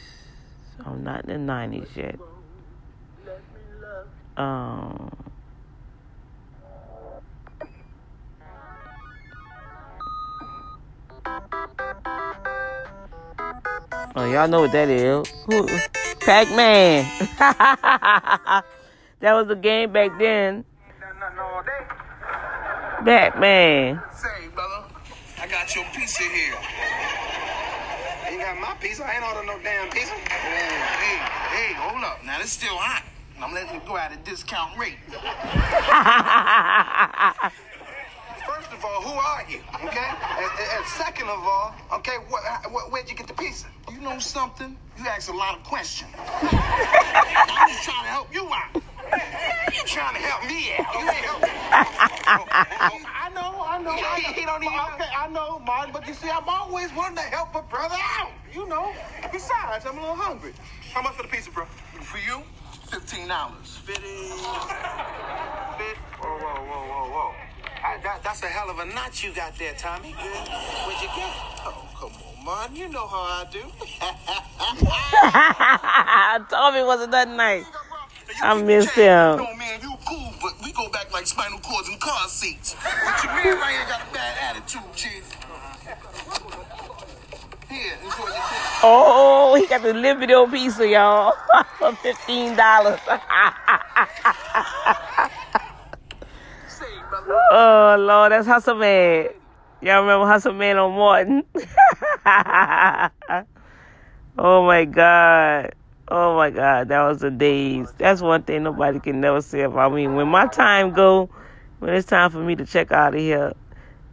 So I'm not in the 90s yet. Um. Oh, y'all know what that is. Pac-Man. that was a game back then. Batman. Say, brother, I pizza here. You got my pizza. I ain't ordered no damn pizza. Hey, hey, hold up. Now, it's still hot. I'm letting it go at a discount rate. First of all, who are you? Okay? And, and- second of all, okay, wh- wh- where'd you get the pizza? You know something? You ask a lot of questions. I'm just trying to help you out. You trying to help me out? You ain't helping. I know, I know. He, he don't even. Okay, I know, Martin. But you see, I'm always wanting to help a brother out. You know. Besides, I'm a little hungry. How much for the pizza, bro? For you, fifteen dollars. Fifty. Whoa, whoa, whoa, whoa, whoa. I, that, that's a hell of a knot you got there, Tommy. Good. Where'd you get? it? Oh, come on, Martin. You know how I do. Tommy wasn't that nice. I keep missed your chain. him. No, man, you cool, but we go back like spinal cords and car seats. But your man right here got a bad attitude, chief. Here, enjoy your dinner. Oh, he got the live video pizza, y'all, for fifteen dollars. oh Lord, that's Hustle Man. Y'all remember Hustle Man on Martin? oh my God. Oh my God, that was the days. That's one thing nobody can never say about me. When my time go, when it's time for me to check out of here,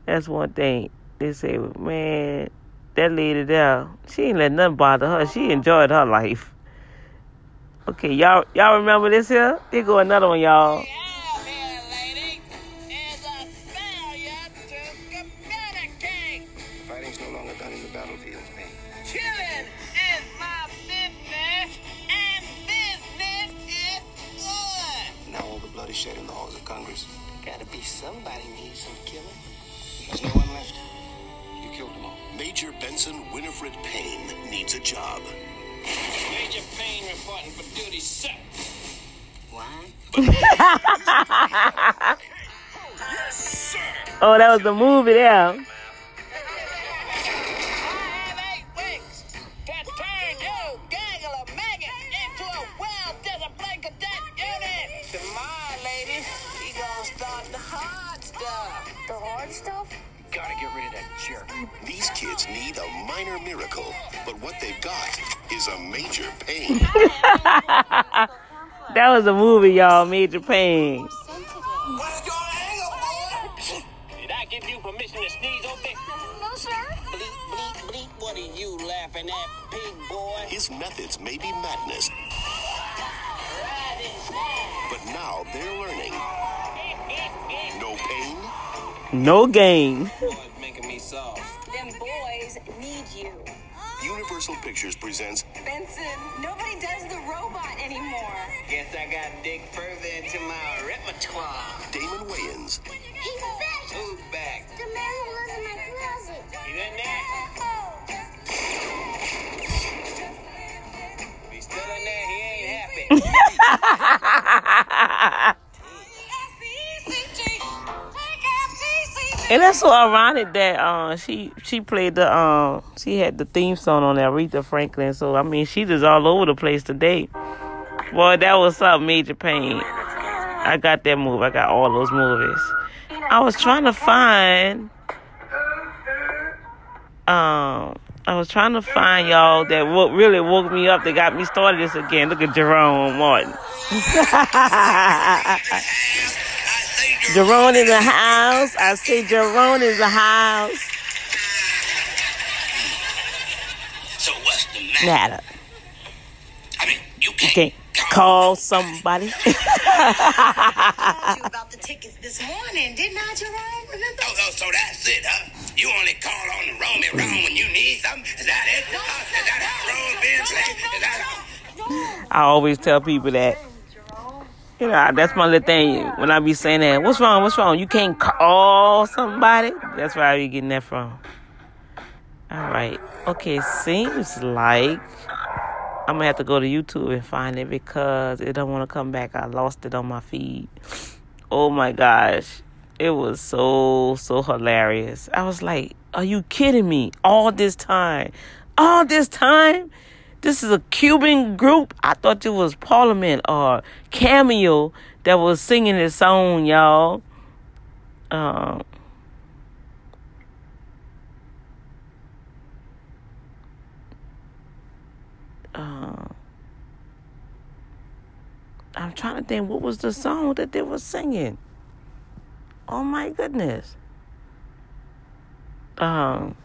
that's one thing. They say, man, that lady there, she ain't let nothing bother her. She enjoyed her life. Okay, y'all y'all remember this here? Here go another one, y'all. Rid of that jerk. These kids need a minor miracle, but what they've got is a major pain. That was a movie, y'all. Major Payne. Need you. Universal Pictures presents Benson, nobody does the robot anymore. Guess I got to dig further into my repertoire. Damon Wayans, He's back. Who's back? The man who lives in my closet. You in there? If he's still in there, he ain't happy. And that's so ironic that uh, she she played the um she had the theme song on Aretha Franklin. So I mean she just all over the place today. Boy, that was some major pain. I got that movie. I got all those movies. I was trying to find um I was trying to find y'all that really woke me up that got me started this again. Look at Jerome Martin. Jerome in the house. I say Jerome is the house. So what's the matter? Matter. I mean, you You can't call somebody. I told you about the tickets this morning, didn't I, Jerome? Remember? Oh, oh, so that's it, huh? You only call on the roam and roam when you need something? Is that it? Uh, is that how road been played? Is that I always tell people that. You know, that's my little thing. When I be saying that, what's wrong? What's wrong? You can't call somebody? That's where I be getting that from. All right. Okay, seems like I'm gonna have to go to YouTube and find it because it don't want to come back. I lost it on my feed. Oh my gosh. It was so so hilarious. I was like, "Are you kidding me? All this time, all this time, this is a Cuban group. I thought it was Parliament or Cameo that was singing this song, y'all. Um, uh, I'm trying to think what was the song that they were singing. Oh my goodness. Um,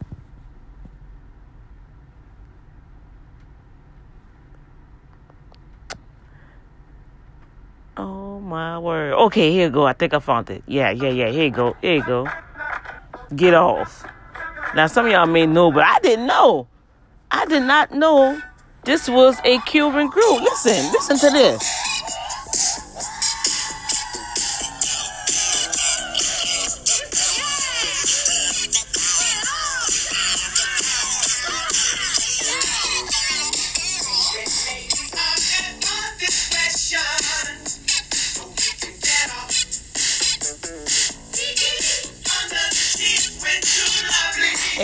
my word. Okay, here you go. I think I found it. Yeah, yeah, yeah. Here you go. Here you go. Get off. Now some of y'all may know, but I didn't know. I did not know this was a Cuban group. Listen, listen to this.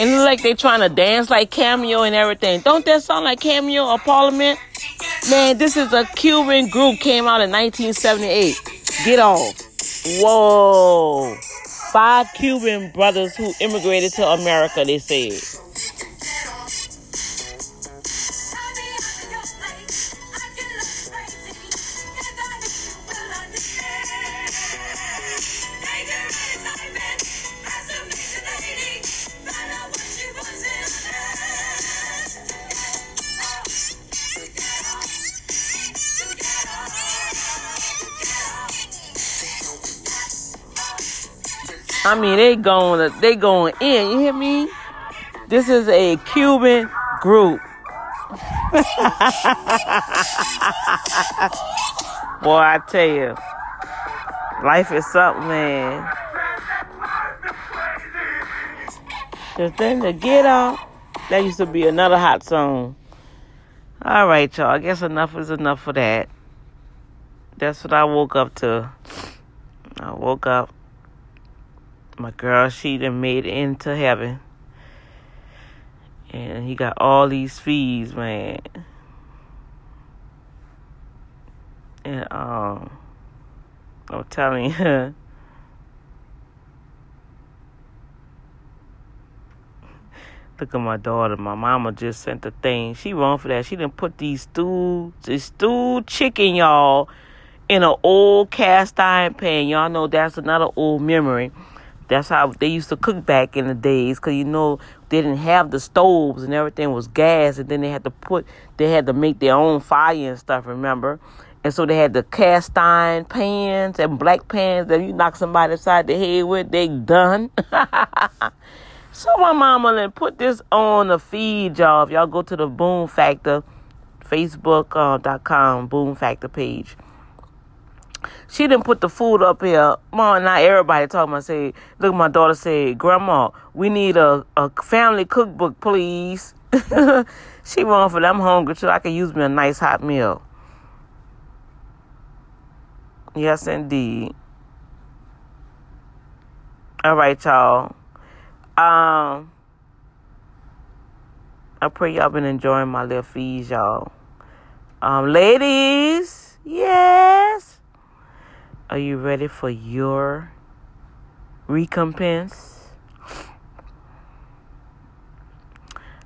And like they trying to dance like Cameo and everything. Don't that sound like Cameo or Parliament? Man, this is a Cuban group came out in 1978. Get off. Whoa. Five Cuban brothers who immigrated to America, they said. I mean, they going, they going in. You hear me? This is a Cuban group. Boy, I tell you, life is something, man. The thing to get off. That used to be another hot song. All right, y'all. I guess enough is enough for that. That's what I woke up to. I woke up. My girl, she done made it into heaven. And he got all these fees, man. And um I'm telling you Look at my daughter. My mama just sent the thing. She wrong for that. She didn't put these stew, this stewed chicken, y'all, in an old cast iron pan. Y'all know that's another old memory. That's how they used to cook back in the days, cause you know they didn't have the stoves and everything was gas, and then they had to put, they had to make their own fire and stuff. Remember? And so they had the cast iron pans and black pans that you knock somebody upside the head with. They done. So my mama then put this on the feed, y'all. If y'all go to the Boom Factor, Facebook.com uh, Boom Factor page. She didn't put the food up here. Mom, not everybody talking about say, look, my daughter said, Grandma, we need a, a family cookbook, please. she wrong for them hungry so I can use me a nice hot meal. Yes, indeed. All right, y'all. Um, I pray y'all been enjoying my little fees, y'all. Um, ladies, yes. Are you ready for your recompense?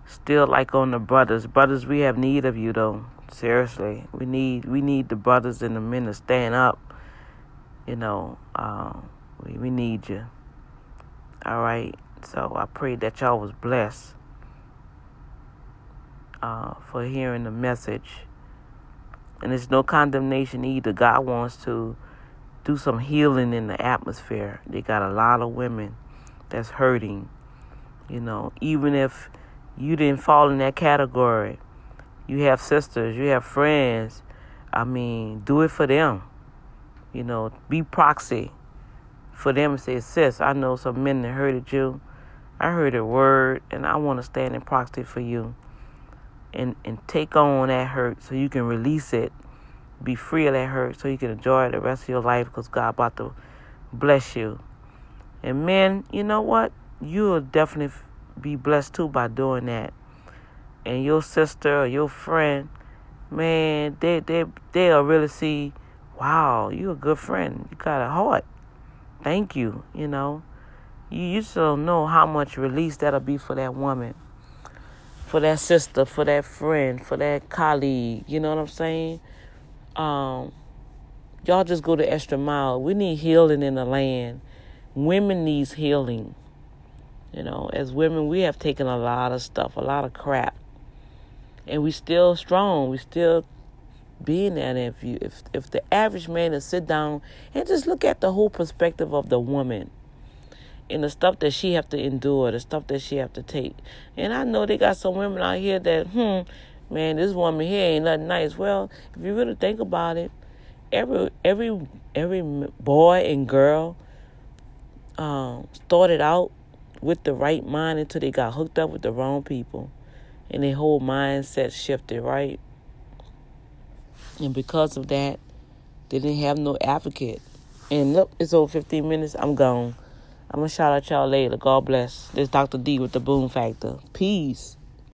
Still like on the brothers. Brothers, we have need of you though. Seriously. We need we need the brothers and the men to stand up. You know, um, we, we need you. All right. So I pray that y'all was blessed uh, for hearing the message. And it's no condemnation either. God wants to do some healing in the atmosphere. They got a lot of women that's hurting. You know, even if you didn't fall in that category, you have sisters, you have friends. I mean, do it for them. You know, be proxy for them and say, sis, I know some men that hurted you. I heard a word and I want to stand in proxy for you and, and take on that hurt so you can release it. Be free of that hurt so you can enjoy the rest of your life because God about to bless you. And men, you know what? You'll definitely be blessed too by doing that. And your sister or your friend, man, they they they'll really see, wow, you a good friend. You got a heart. Thank you, you know. You, you just don't know how much release that'll be for that woman. for that sister, for that friend, for that colleague. You know what I'm saying? Um, y'all just go the extra mile. We need healing in the land. Women needs healing. You know, as women, we have taken a lot of stuff, a lot of crap, and we still strong. We still being there. And if you, if if the average man to sit down and just look at the whole perspective of the woman and the stuff that she have to endure, the stuff that she have to take. And I know they got some women out here that, hmm, man, this woman here ain't nothing nice. Well, if you really think about it, every every every boy and girl um, started out with the right mind until they got hooked up with the wrong people, and their whole mindset shifted, right? And because of that, they didn't have no advocate. And look, it's over 15 minutes. I'm gone. I'm gonna shout out y'all later. God bless. This Dr. D with the Boom Factor. Peace.